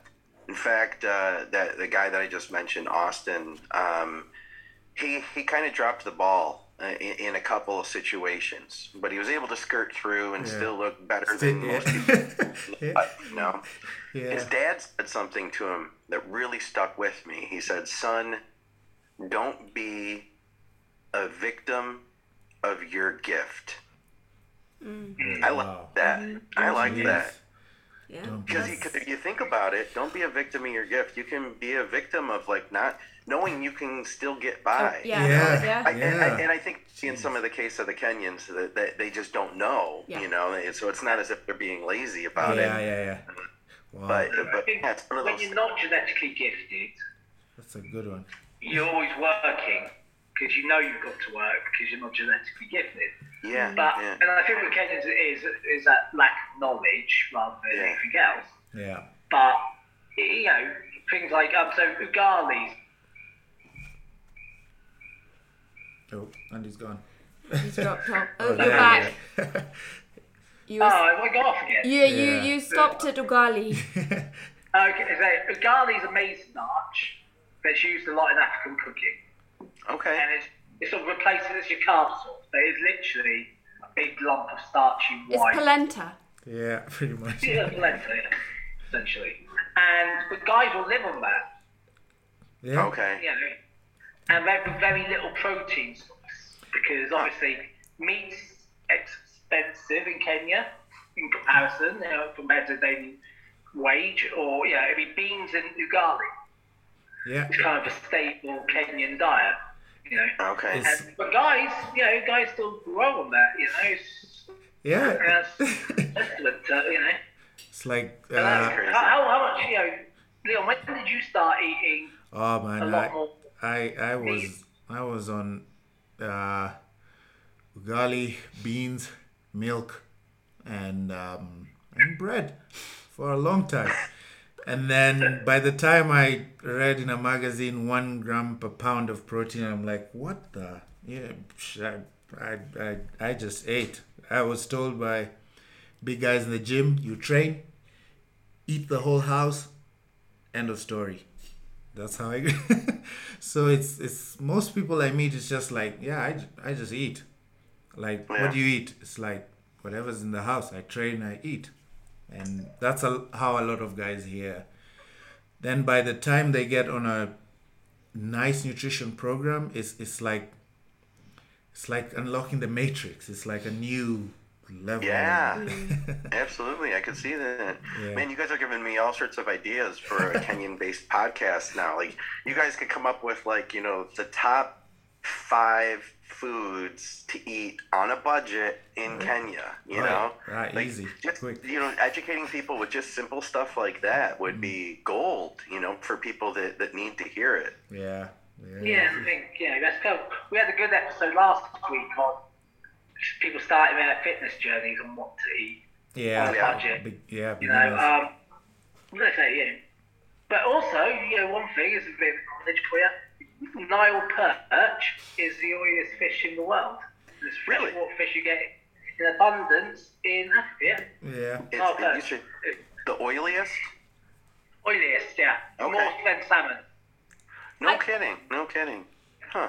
in fact, uh, that the guy that I just mentioned, Austin, um, he he kind of dropped the ball uh, in, in a couple of situations, but he was able to skirt through and Yeah. still look better Still- than yeah. most people. Yeah. You know, his dad said something to him that really stuck with me. He said, "Son, don't be a victim of your gift." I like Wow. that. I like Jeez. that. Yeah. Because That's- if you think about it, don't be a victim of your gift. You can be a victim of like not knowing you can still get oh, by. yeah. Yeah. Yeah. I, and, I, and I think in some of the case of the Kenyans that, that they just don't know, Yeah. you know, so it's not as if they're being lazy about yeah, it. yeah, yeah. Wow, But, I but yeah, it's one of when you're not genetically gifted, that's a good one. you're always working because you know you've got to work because you're not genetically gifted. Yeah, But yeah, and I think with Kenyans it is is that lack of knowledge rather than Yeah. anything else. Yeah. But you know things like um so ugalis. Oh, Andy's gone. He's dropped off. Oh, Oh, you're back. you go. Oh, was, I got off again. yeah, you, Yeah. you stopped at Ugali. Okay, so ugali is a maize starch that's used a lot in African cooking, okay. and it's it sort of replaces it's your carb source. But it's literally a big lump of starchy white. It's polenta. yeah, pretty much. Yeah, polenta, yeah, essentially. And the guys will live on that, Yeah. Okay. you know, and they have very little protein source because obviously meat's expensive in Kenya in comparison, you know, compared to daily wage, or yeah, I mean beans and ugali Yeah. is kind of a staple Kenyan diet, you know. Okay. And, but guys, you know, guys still grow on that, you know. It's, Yeah. that's testament to, you know. it's like And uh, that's- crazy. how, how, how much, you know, Leon, when did you start eating oh a man, lot I, more? I I was I was on uh, ugali, beans, milk, and um, and bread for a long time. And then by the time I read in a magazine one gram per pound of protein, I'm like, what the? Yeah, I, I, I, I just ate. I was told by big guys in the gym, you train, eat the whole house, end of story. That's how I. so it's it's most people I meet is just like yeah I, I just eat, like oh, Yeah. what do you eat? It's like whatever's in the house. I train, I eat, and that's a, how a lot of guys here. Then by the time they get on a nice nutrition program, it's it's like it's like unlocking the matrix. It's like a new level. Yeah, mm-hmm. absolutely. I could see that. Yeah. Man, you guys are giving me all sorts of ideas for a Kenyan-based podcast now. Like, you guys could come up with like, you know, the top five foods to eat on a budget in Kenya. You Right. know, Right, Like, easy, Just, quick. you know, educating people with just simple stuff like that would be gold. You know, for people that that need to hear it. Yeah. Yeah, I think yeah, that's cool. We had a good episode last week on people starting their fitness journeys and what to eat. Yeah. Yeah. budget. Big, yeah. You know, um, what did I say? Yeah, but also, you know, one thing is a bit of knowledge for you. Nile perch is the oiliest fish in the world. It's Really? freshwater fish you get in abundance in Africa. yeah. It's, it- perch. you should, the oiliest. Oiliest, yeah. Okay. More than salmon. No I- kidding. No kidding. Huh.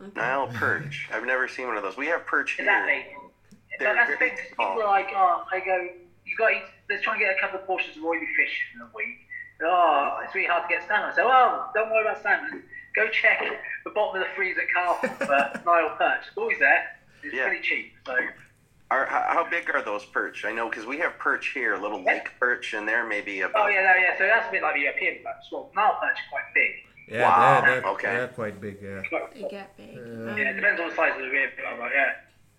Okay. Nile perch. I've never seen one of those. We have perch here. Exactly. They're that's the very thing. 'cause small. People are like, oh, I go, you got to eat. Let's try and get a couple of portions of oily fish in a week. Oh, it's really hard to get salmon. So, oh, don't worry about salmon. Go check the bottom of the freezer car for Nile perch. It's always there. It's Yeah. pretty cheap. So, Are, how, how big are those perch? I know because we have perch here, little lake perch, and they're maybe oh about. yeah, no, yeah. So that's a bit like the European perch. Well, Nile perch are quite big. Yeah. Wow, They're, they're, okay. they're quite big. Yeah. They get big. yeah, it Um, depends on the size of the rib. But I'm like, yeah,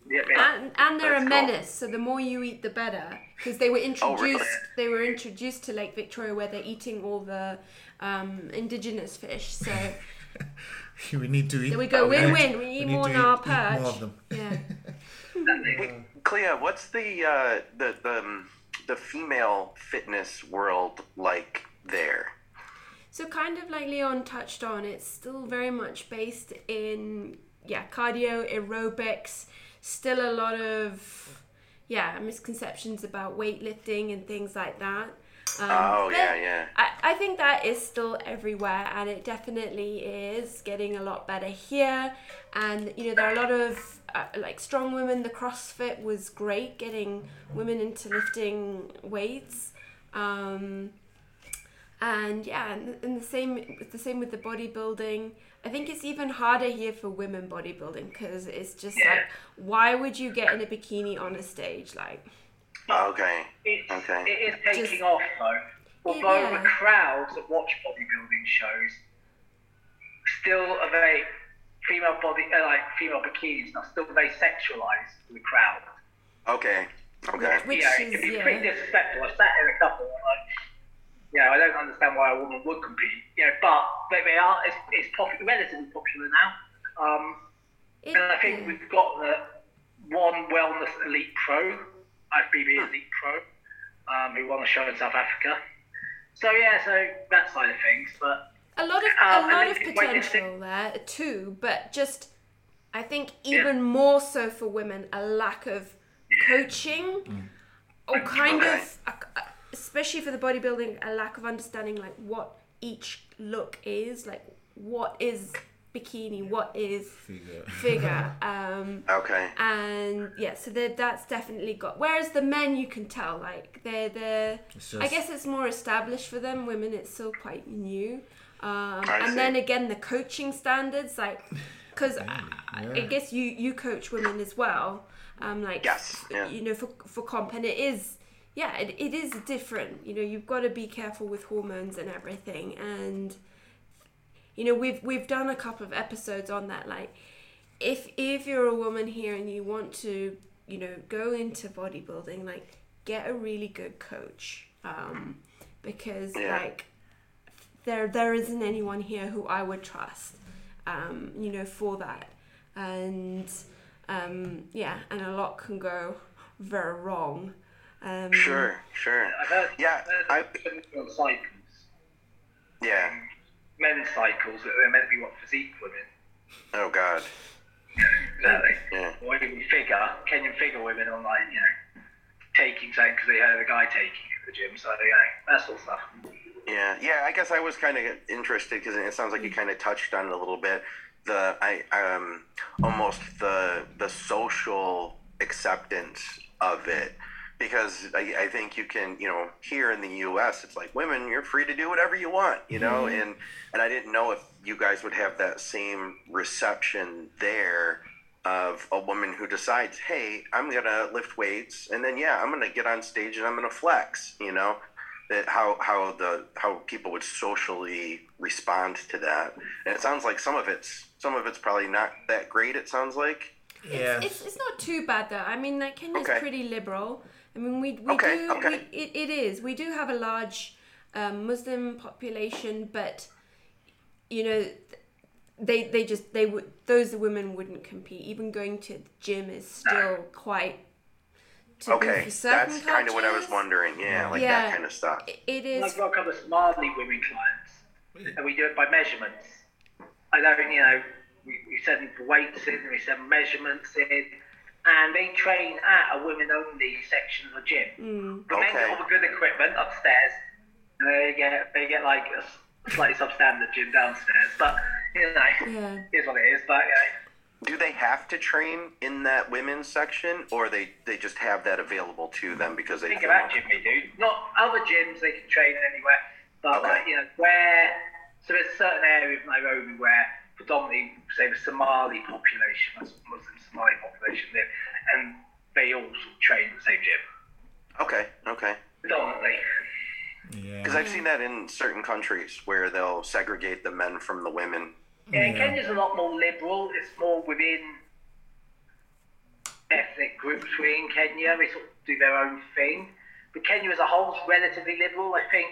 yeah, big. and and they're That's a cool. menace. So the more you eat, the better. Because they were introduced. Oh, really? They were introduced to Lake Victoria, where they're eating all the um, indigenous fish. So we need to eat. there we go. we Win need- win. We we eat need more to than our eat- eat perch. more of them. Yeah. Exactly. Clea, what's the uh, the the um, the female fitness world like there? So kind of like Leon touched on, it's still very much based in yeah cardio aerobics. Still a lot of yeah misconceptions about weightlifting and things like that. Um, Oh, yeah, yeah. I, I think that is still everywhere and it definitely is getting a lot better here. And you know there are a lot of uh, like strong women. The crossfit was great getting women into lifting weights. Um, and yeah and, and the same the same with the bodybuilding. I think it's even harder here for women bodybuilding because it's just Yeah. like why would you get in a bikini on a stage? Like Okay. It's, Okay. It is taking Just- off though. Although Yeah. the crowds that watch bodybuilding shows still are very female body, uh, like female bikinis, now still very sexualized to the crowd. Okay. Okay. Which yeah, is- it can be yeah. pretty disrespectful. I sat in a couple and like, you know, I don't understand why a woman would compete. You know, but they, they are. It's, it's popular, relatively popular now. Um, it, and I think yeah. we've got the one wellness elite pro, IFBB elite pro, um, who won a show in South Africa. So yeah, so that side of things, but a lot of Um, a lot of then when you potential there too, but just I think even more so for women, a lack of coaching or kind Okay. of, especially for the bodybuilding, a lack of understanding like what each look is, like what is bikini, what is Figure. figure. um, Okay. and yeah, so that that's definitely got. Whereas the men, you can tell like they're they're. I guess it's more established for them. Women, it's still quite new. Um, I and see. then again, the coaching standards, like, because I, I guess you you coach women as well. Um, like Yes, yeah. you know for for comp, and it is. Yeah, it, it is different. You know, you've got to be careful with hormones and everything. And you know, we've we've done a couple of episodes on that. Like, if if you're a woman here and you want to, you know, go into bodybuilding, like, get a really good coach. Um, because Yeah. like there there isn't anyone here who I would trust. Um, you know, for that. And um, yeah, and a lot can go very wrong. Um, Sure. Sure. I've heard, Yeah, I've I- heard people Yeah. Men's cycles that are meant to be what physique women. Oh God. Exactly. Yeah. Or even figure, Kenyan figure women on like, you know, taking something because they heard a guy taking it at the gym. So, you know, that sort of stuff. Yeah, yeah. I guess I was kind of interested because it sounds like you kind of touched on it a little bit. The I um almost the the social acceptance of it because I, I think you can you know here in the U.S. it's like women you're free to do whatever you want you know mm-hmm. and and I didn't know if you guys would have that same reception there of a woman who decides hey I'm gonna lift weights and then yeah I'm gonna get on stage and I'm gonna flex you know that how how the how people would socially respond to that and it sounds like some of it's some of it's probably not that great it sounds like Yeah. It's, it's, it's not too bad though. I mean, like Kenya's Okay. pretty liberal. I mean, we we Okay, do okay. We, it, it is. We do have a large um, Muslim population, but you know, they they just they would those women wouldn't compete. Even going to the gym is still quite. taboo okay for certain that's kind of what i was wondering yeah like Yeah. that kind of stuff It- It is. I've got a couple of Somali women clients, and we do it by measurements. I don't, you know, we, we send weights in, we send measurements in, and they train at a women-only section of the gym. Mm. The men Okay. get all the good equipment upstairs, and they get they get like a s- slightly substandard gym downstairs. But you know, Yeah. here's what it is. But you know, do they have to train in that women's section or they they just have that available to them because they think about gym we do. Not other gyms they can train anywhere, but Okay. like, you know where. So there's a certain area of Nairobi where predominantly, say, the Somali population, that's Muslim Somali population live, and they all sort of train at the same gym. okay okay Predominantly. Yeah. because i've seen that in certain countries where they'll segregate the men from the women Yeah, Yeah. Kenya's a lot more liberal. It's more within ethnic groups within Kenya. They sort of do their own thing. But Kenya as a whole is relatively liberal. I think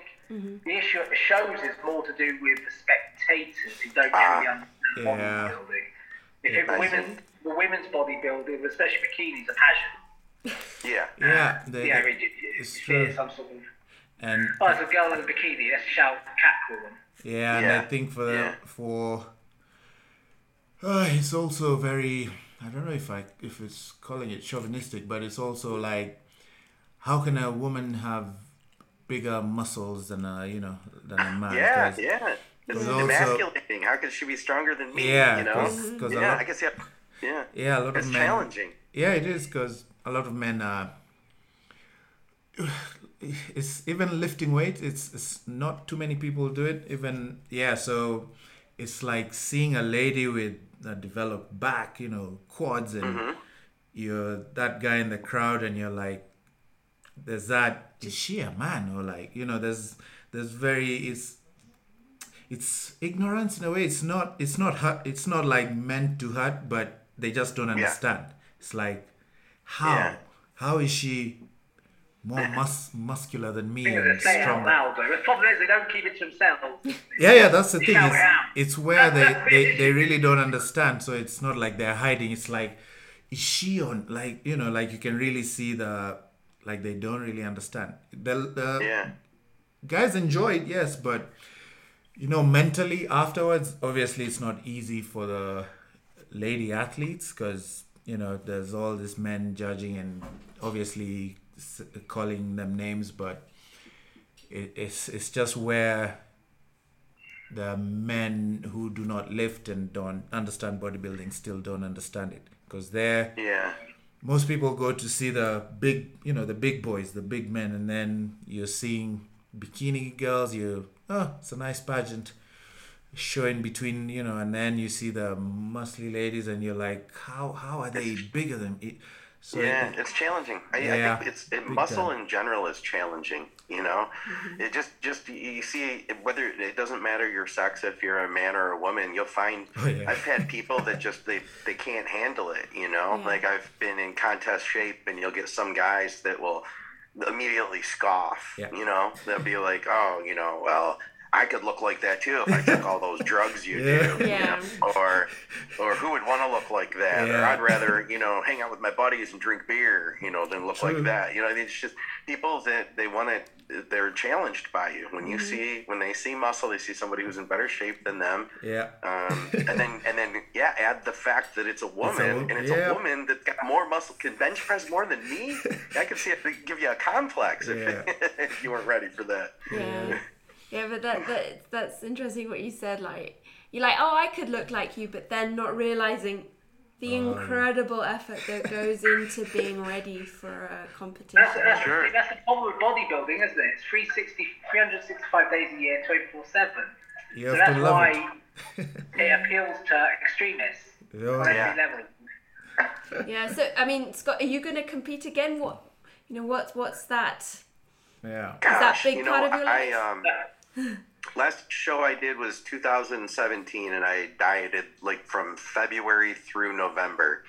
the issue at the shows is more to do with the spectators who don't Ah, really understand yeah. bodybuilding. If Yeah, it I women's, the women's bodybuilding, especially bikinis, a passion. Yeah. Yeah, they, yeah, I mean, it's it's true. some sort of. and Oh, it's a girl in a bikini. Let's shout catcall them. Yeah, and I think for the Yeah. for uh, it's also very I don't know if I if it's calling it chauvinistic, but it's also like how can a woman have bigger muscles than a you know than a man? Yeah, 'Cause- yeah. It's There's also- emasculating. How could she be stronger than me? Yeah, you know. 'cause a yeah, lot- I guess yeah. Yeah. Yeah, a lot It's of men. challenging. Yeah, it is because a lot of men are. It's even lifting weight. It's, it's not too many people do it. Even yeah, so it's like seeing a lady with a developed back, you know, quads, and Mm-hmm. you're that guy in the crowd, and you're like, there's that. Is she a man or like you know? There's there's very it's it's ignorance in a way. It's not it's not hurt. It's not like meant to hurt, but they just don't understand. It's like how Yeah. how is she more mus- muscular than me and that say out stronger? The problem is they don't keep it to themselves. Yeah, yeah, that's the thing. It's, it's where they, they, they really don't understand. So it's not like they're hiding. It's like, is she on, like, you know, like you can really see the, like they don't really understand. The, the Yeah. guys enjoy it, yes, but, you know, mentally afterwards, obviously it's not easy for the lady athletes because, you know, there's all this men judging and obviously s- calling them names, but it, it's it's just where the men who do not lift and don't understand bodybuilding still don't understand it because they're Yeah. most people go to see the big you know the big boys the big men and then you're seeing bikini girls you oh it's a nice pageant showing between you know and then you see the muscly ladies and you're like how how are they bigger than me so yeah, it- it's challenging. I, Yeah, I think it's it, muscle time. in general is challenging. You know, mm-hmm. it just just you see whether it doesn't matter your sex if you're a man or a woman, you'll find. Oh, yeah. I've had people that just they they can't handle it. You know, Yeah. like I've been in contest shape, and you'll get some guys that will immediately scoff. Yeah. You know, they'll be like, oh, you know, well. I could look like that too if I took all those drugs you Yeah. do. you Yeah. know? Or, or who would want to look like that? Or I'd rather, you know, hang out with my buddies and drink beer, you know, than look True. like that. You know, it's just people that they want to, they're challenged by you. When you see, when they see muscle, they see somebody who's in better shape than them. yeah Um, and then, and then, yeah, add the fact that it's a woman, wo- and it's yeah. a woman that's got more muscle, can bench press more than me. I could see it give you a complex if, if you weren't ready for that. Yeah. Yeah, but that, that that's interesting what you said. Like you're like, oh, I could look like you, but then not realizing the incredible effort that goes into being ready for a competition. That's, that's, Sure. that's the problem with bodybuilding, isn't it? It's 360, 365 days a year, 24 7. you So that's to love why it it appeals to extremists Yeah. on every Yeah. level. yeah. So I mean, Scott, are you going to compete again? What you know? What's what's that? yeah is that big part know, of your I, life? um, last show I did was 2017, and I dieted like from February through November,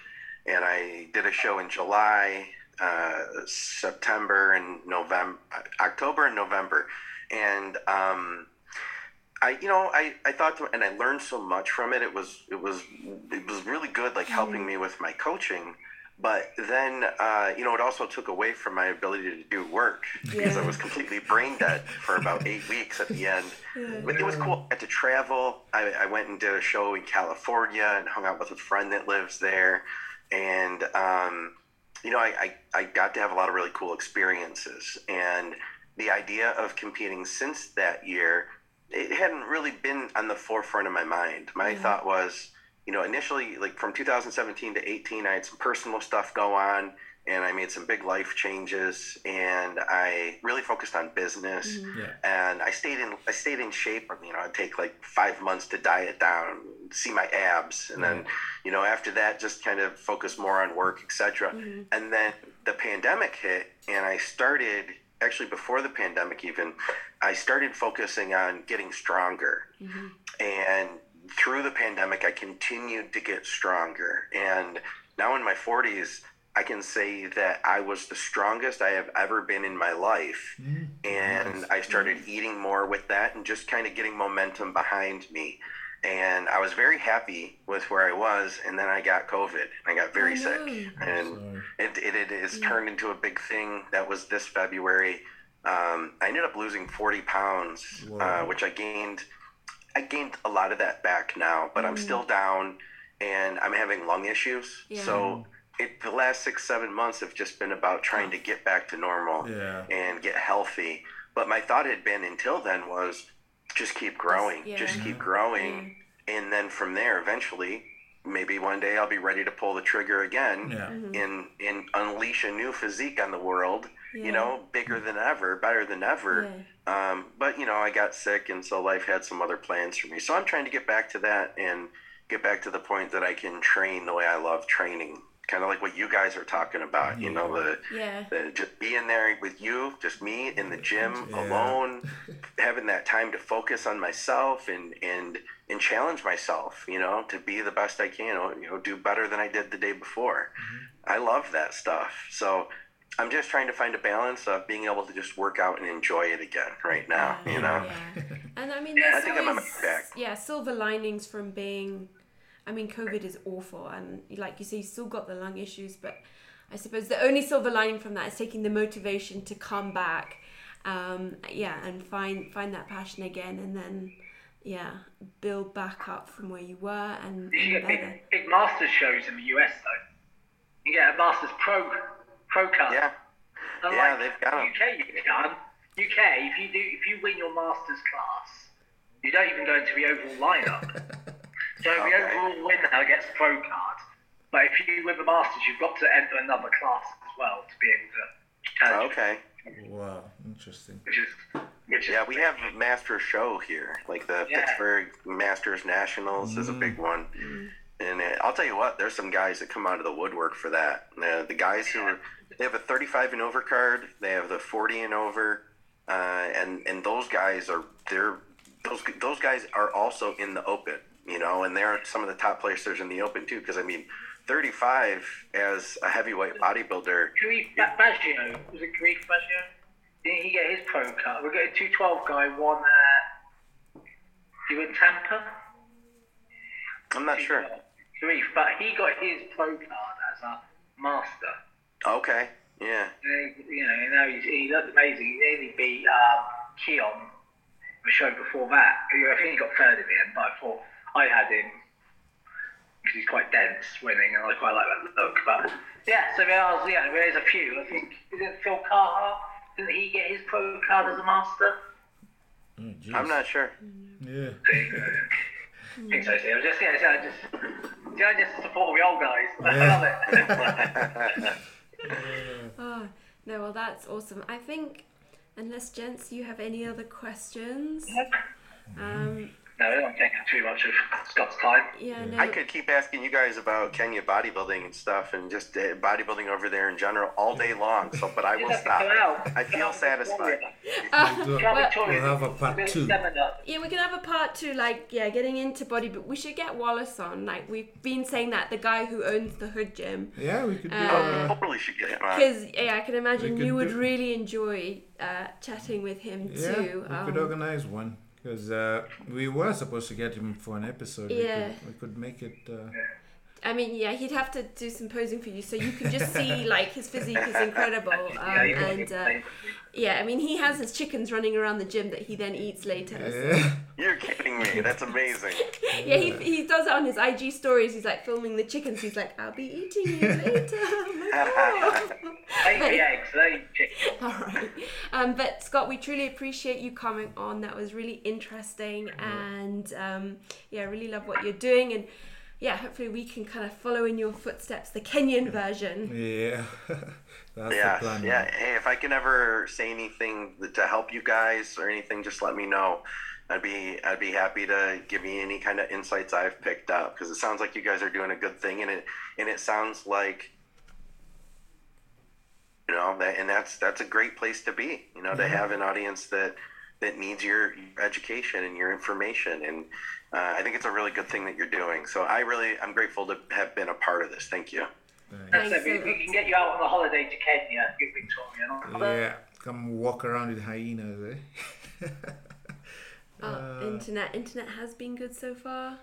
and I did a show in July, uh, September, and November, October, and November, and um, I, you know, I, I thought, to, and I learned so much from it. It was, it was, it was really good, like helping me with my coaching. But then, uh, you know, it also took away from my ability to do work because I was completely brain dead for about eight weeks at the end. But it was cool. I got to travel. I, I went and did a show in California and hung out with a friend that lives there. And, um, you know, I, I, I got to have a lot of really cool experiences. And the idea of competing since that year, it hadn't really been on the forefront of my mind. My thought was, you know, initially, like from 2017 to 18, I had some personal stuff go on and I made some big life changes and I really focused on business. Mm-hmm. Yeah. And I stayed in I stayed in shape. You know, I'd take like five months to diet down, see my abs, and then you know after that just kind of focus more on work, etc. Mm-hmm. And then the pandemic hit, and I started actually before the pandemic even, I started focusing on getting stronger, mm-hmm. and through the pandemic, I continued to get stronger, and now in my 40s. I can say that I was the strongest I have ever been in my life. And I started eating more with that and just kind of getting momentum behind me. and I was very happy with where I was, and then I got COVID. I got very Oh, sick, and it, it, it has turned into a big thing. That was this February. Um, I ended up losing 40 pounds, uh, which I gained. I gained a lot of that back now, but I'm still mm. down, and I'm having lung issues. Yeah. So it, the last six, seven months have just been about trying to get back to normal Yeah. and get healthy. But my thought had been until then was just keep growing, yeah. just keep growing, and then from there, eventually, maybe one day I'll be ready to pull the trigger again Yeah. Mm-hmm. and and unleash a new physique on the world. Yeah. You know, bigger than ever, better than ever. Um, but you know, I got sick, and so life had some other plans for me. So I'm trying to get back to that and get back to the point that I can train the way I love training, kind of like what you guys are talking about. You know, the Yeah. the, just being there with you, just me in the gym Yeah. alone, having that time to focus on myself and and and challenge myself, you know, to be the best I can, or, you know, do better than I did the day before. I love that stuff. So I'm just trying to find a balance of being able to just work out and enjoy it again right now, you know. Yeah. And I mean, I there's think I'm on my always back. yeah silver linings from being. I mean, COVID is awful, and like you say, you still got the lung issues, but I suppose the only silver lining from that is taking the motivation to come back, um, yeah, and find find that passion again, and then yeah, build back up from where you were and, You get big, big Masters shows in the US though. You get a Masters Pro Pro card. Yeah. Yeah, they've got 'em. UK, you can. UK, if you do, if you win your Masters class, you don't even go into the overall lineup. so Okay. the overall winner gets the Pro card. But if you win the Masters, you've got to enter another class as well to be able to challenge. Okay. Wow. Interesting. Which is, which is Yeah, we have a master show here, like the Yeah. Pittsburgh Masters Nationals is a big one. And uh, I'll tell you what, there's some guys that come out of the woodwork for that. Uh, the guys who are, they have a 35 and over card, they have the 40 and over, uh, and and those guys are they're those those guys are also in the Open, you know, and they're some of the top placers in the Open too. Because I mean, 35 as a heavyweight bodybuilder, Ba- Baggio, was it Greek Baggio? Didn't he get his pro card? We got a 212 guy, won at. He went Tampa? I'm not sure. Karif, but he got his pro card as a master. Okay, yeah, And he, you know, you know he's, he looked amazing. He nearly beat um, Keon, the show before that. I think he got third in the end, but I thought I had him because he's quite dense winning, and I quite like that look. But yeah, so there are, yeah, there's a few. I think is it Phil Carter? Didn't he get his pro card as a master? Oh. I'm not sure. Yeah. I think so. See, I was just, yeah, I just, see, I just support the old guys. I love it. Oh, no, well, that's awesome. I think, unless gents, you have any other questions? Um, no, I don't take up too much of Scott's time. yeah, no. I could keep asking you guys about Kenya bodybuilding and stuff, and just uh, bodybuilding over there in general all day long. So, but I will stop. I feel satisfied. We'll, we'll have a part two. Yeah, we can have a part two, like, yeah, getting into body, but we should get Wallace on. Like, we've been saying that, the guy who owns the Hood Gym. Yeah, we could do. Uh, Oh, Uh, we totally should get him on. Because, yeah, I can imagine you would do- really enjoy uh, chatting with him yeah, too. we Um, could organize one because uh, we were supposed to get him for an episode. We could, we could make it. Uh, I mean, yeah, he'd have to do some posing for you, so you can just see like his physique is incredible. Um, Yeah, and uh, yeah, I mean, he has his chickens running around the gym that he then eats later. so- You're kidding me. That's amazing. Yeah, he, he does it on his IG stories. He's like filming the chickens. He's like, I'll be eating you later. Oh my God. The eggs, lay chicken. All right. Um, but Scott, we truly appreciate you coming on. That was really interesting, and um, yeah, I really love what you're doing, and yeah, hopefully we can kind of follow in your footsteps, the Kenyan version. Yeah. That's yeah, the plan. yeah. Hey, if I can ever say anything to help you guys or anything, just let me know. I'd be I'd be happy to give you any kind of insights I've picked up because it sounds like you guys are doing a good thing, and it and it sounds like you know that and that's that's a great place to be. You know, to have an audience that that needs your education and your information, and uh, I think it's a really good thing that you're doing. So I really I'm grateful to have been a part of this. Thank you. Thanks. So we, we can get you out on a holiday to Kenya, get Victoria. and all. Yeah, come walk around with hyenas, eh? Oh, Uh, internet. Internet has been good so far.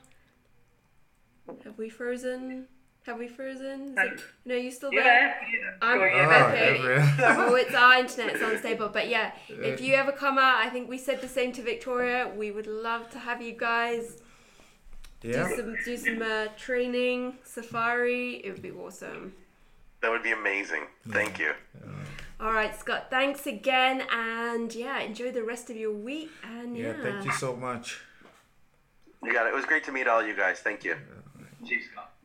Have we frozen? Have we frozen? It, no, you still You there? there? I'm- Oh, yeah, okay. every- oh, it's our internet. It's unstable. But yeah, if you ever come out, I think we said the same to Victoria. We would love to have you guys yeah. do some do some uh, training safari. It would be awesome. That would be amazing. Thank you. All right, Scott. Thanks again, and yeah, enjoy the rest of your week. And yeah, Yeah, thank you so much. You got it. It was great to meet all you guys. Thank you. Cheers, Scott.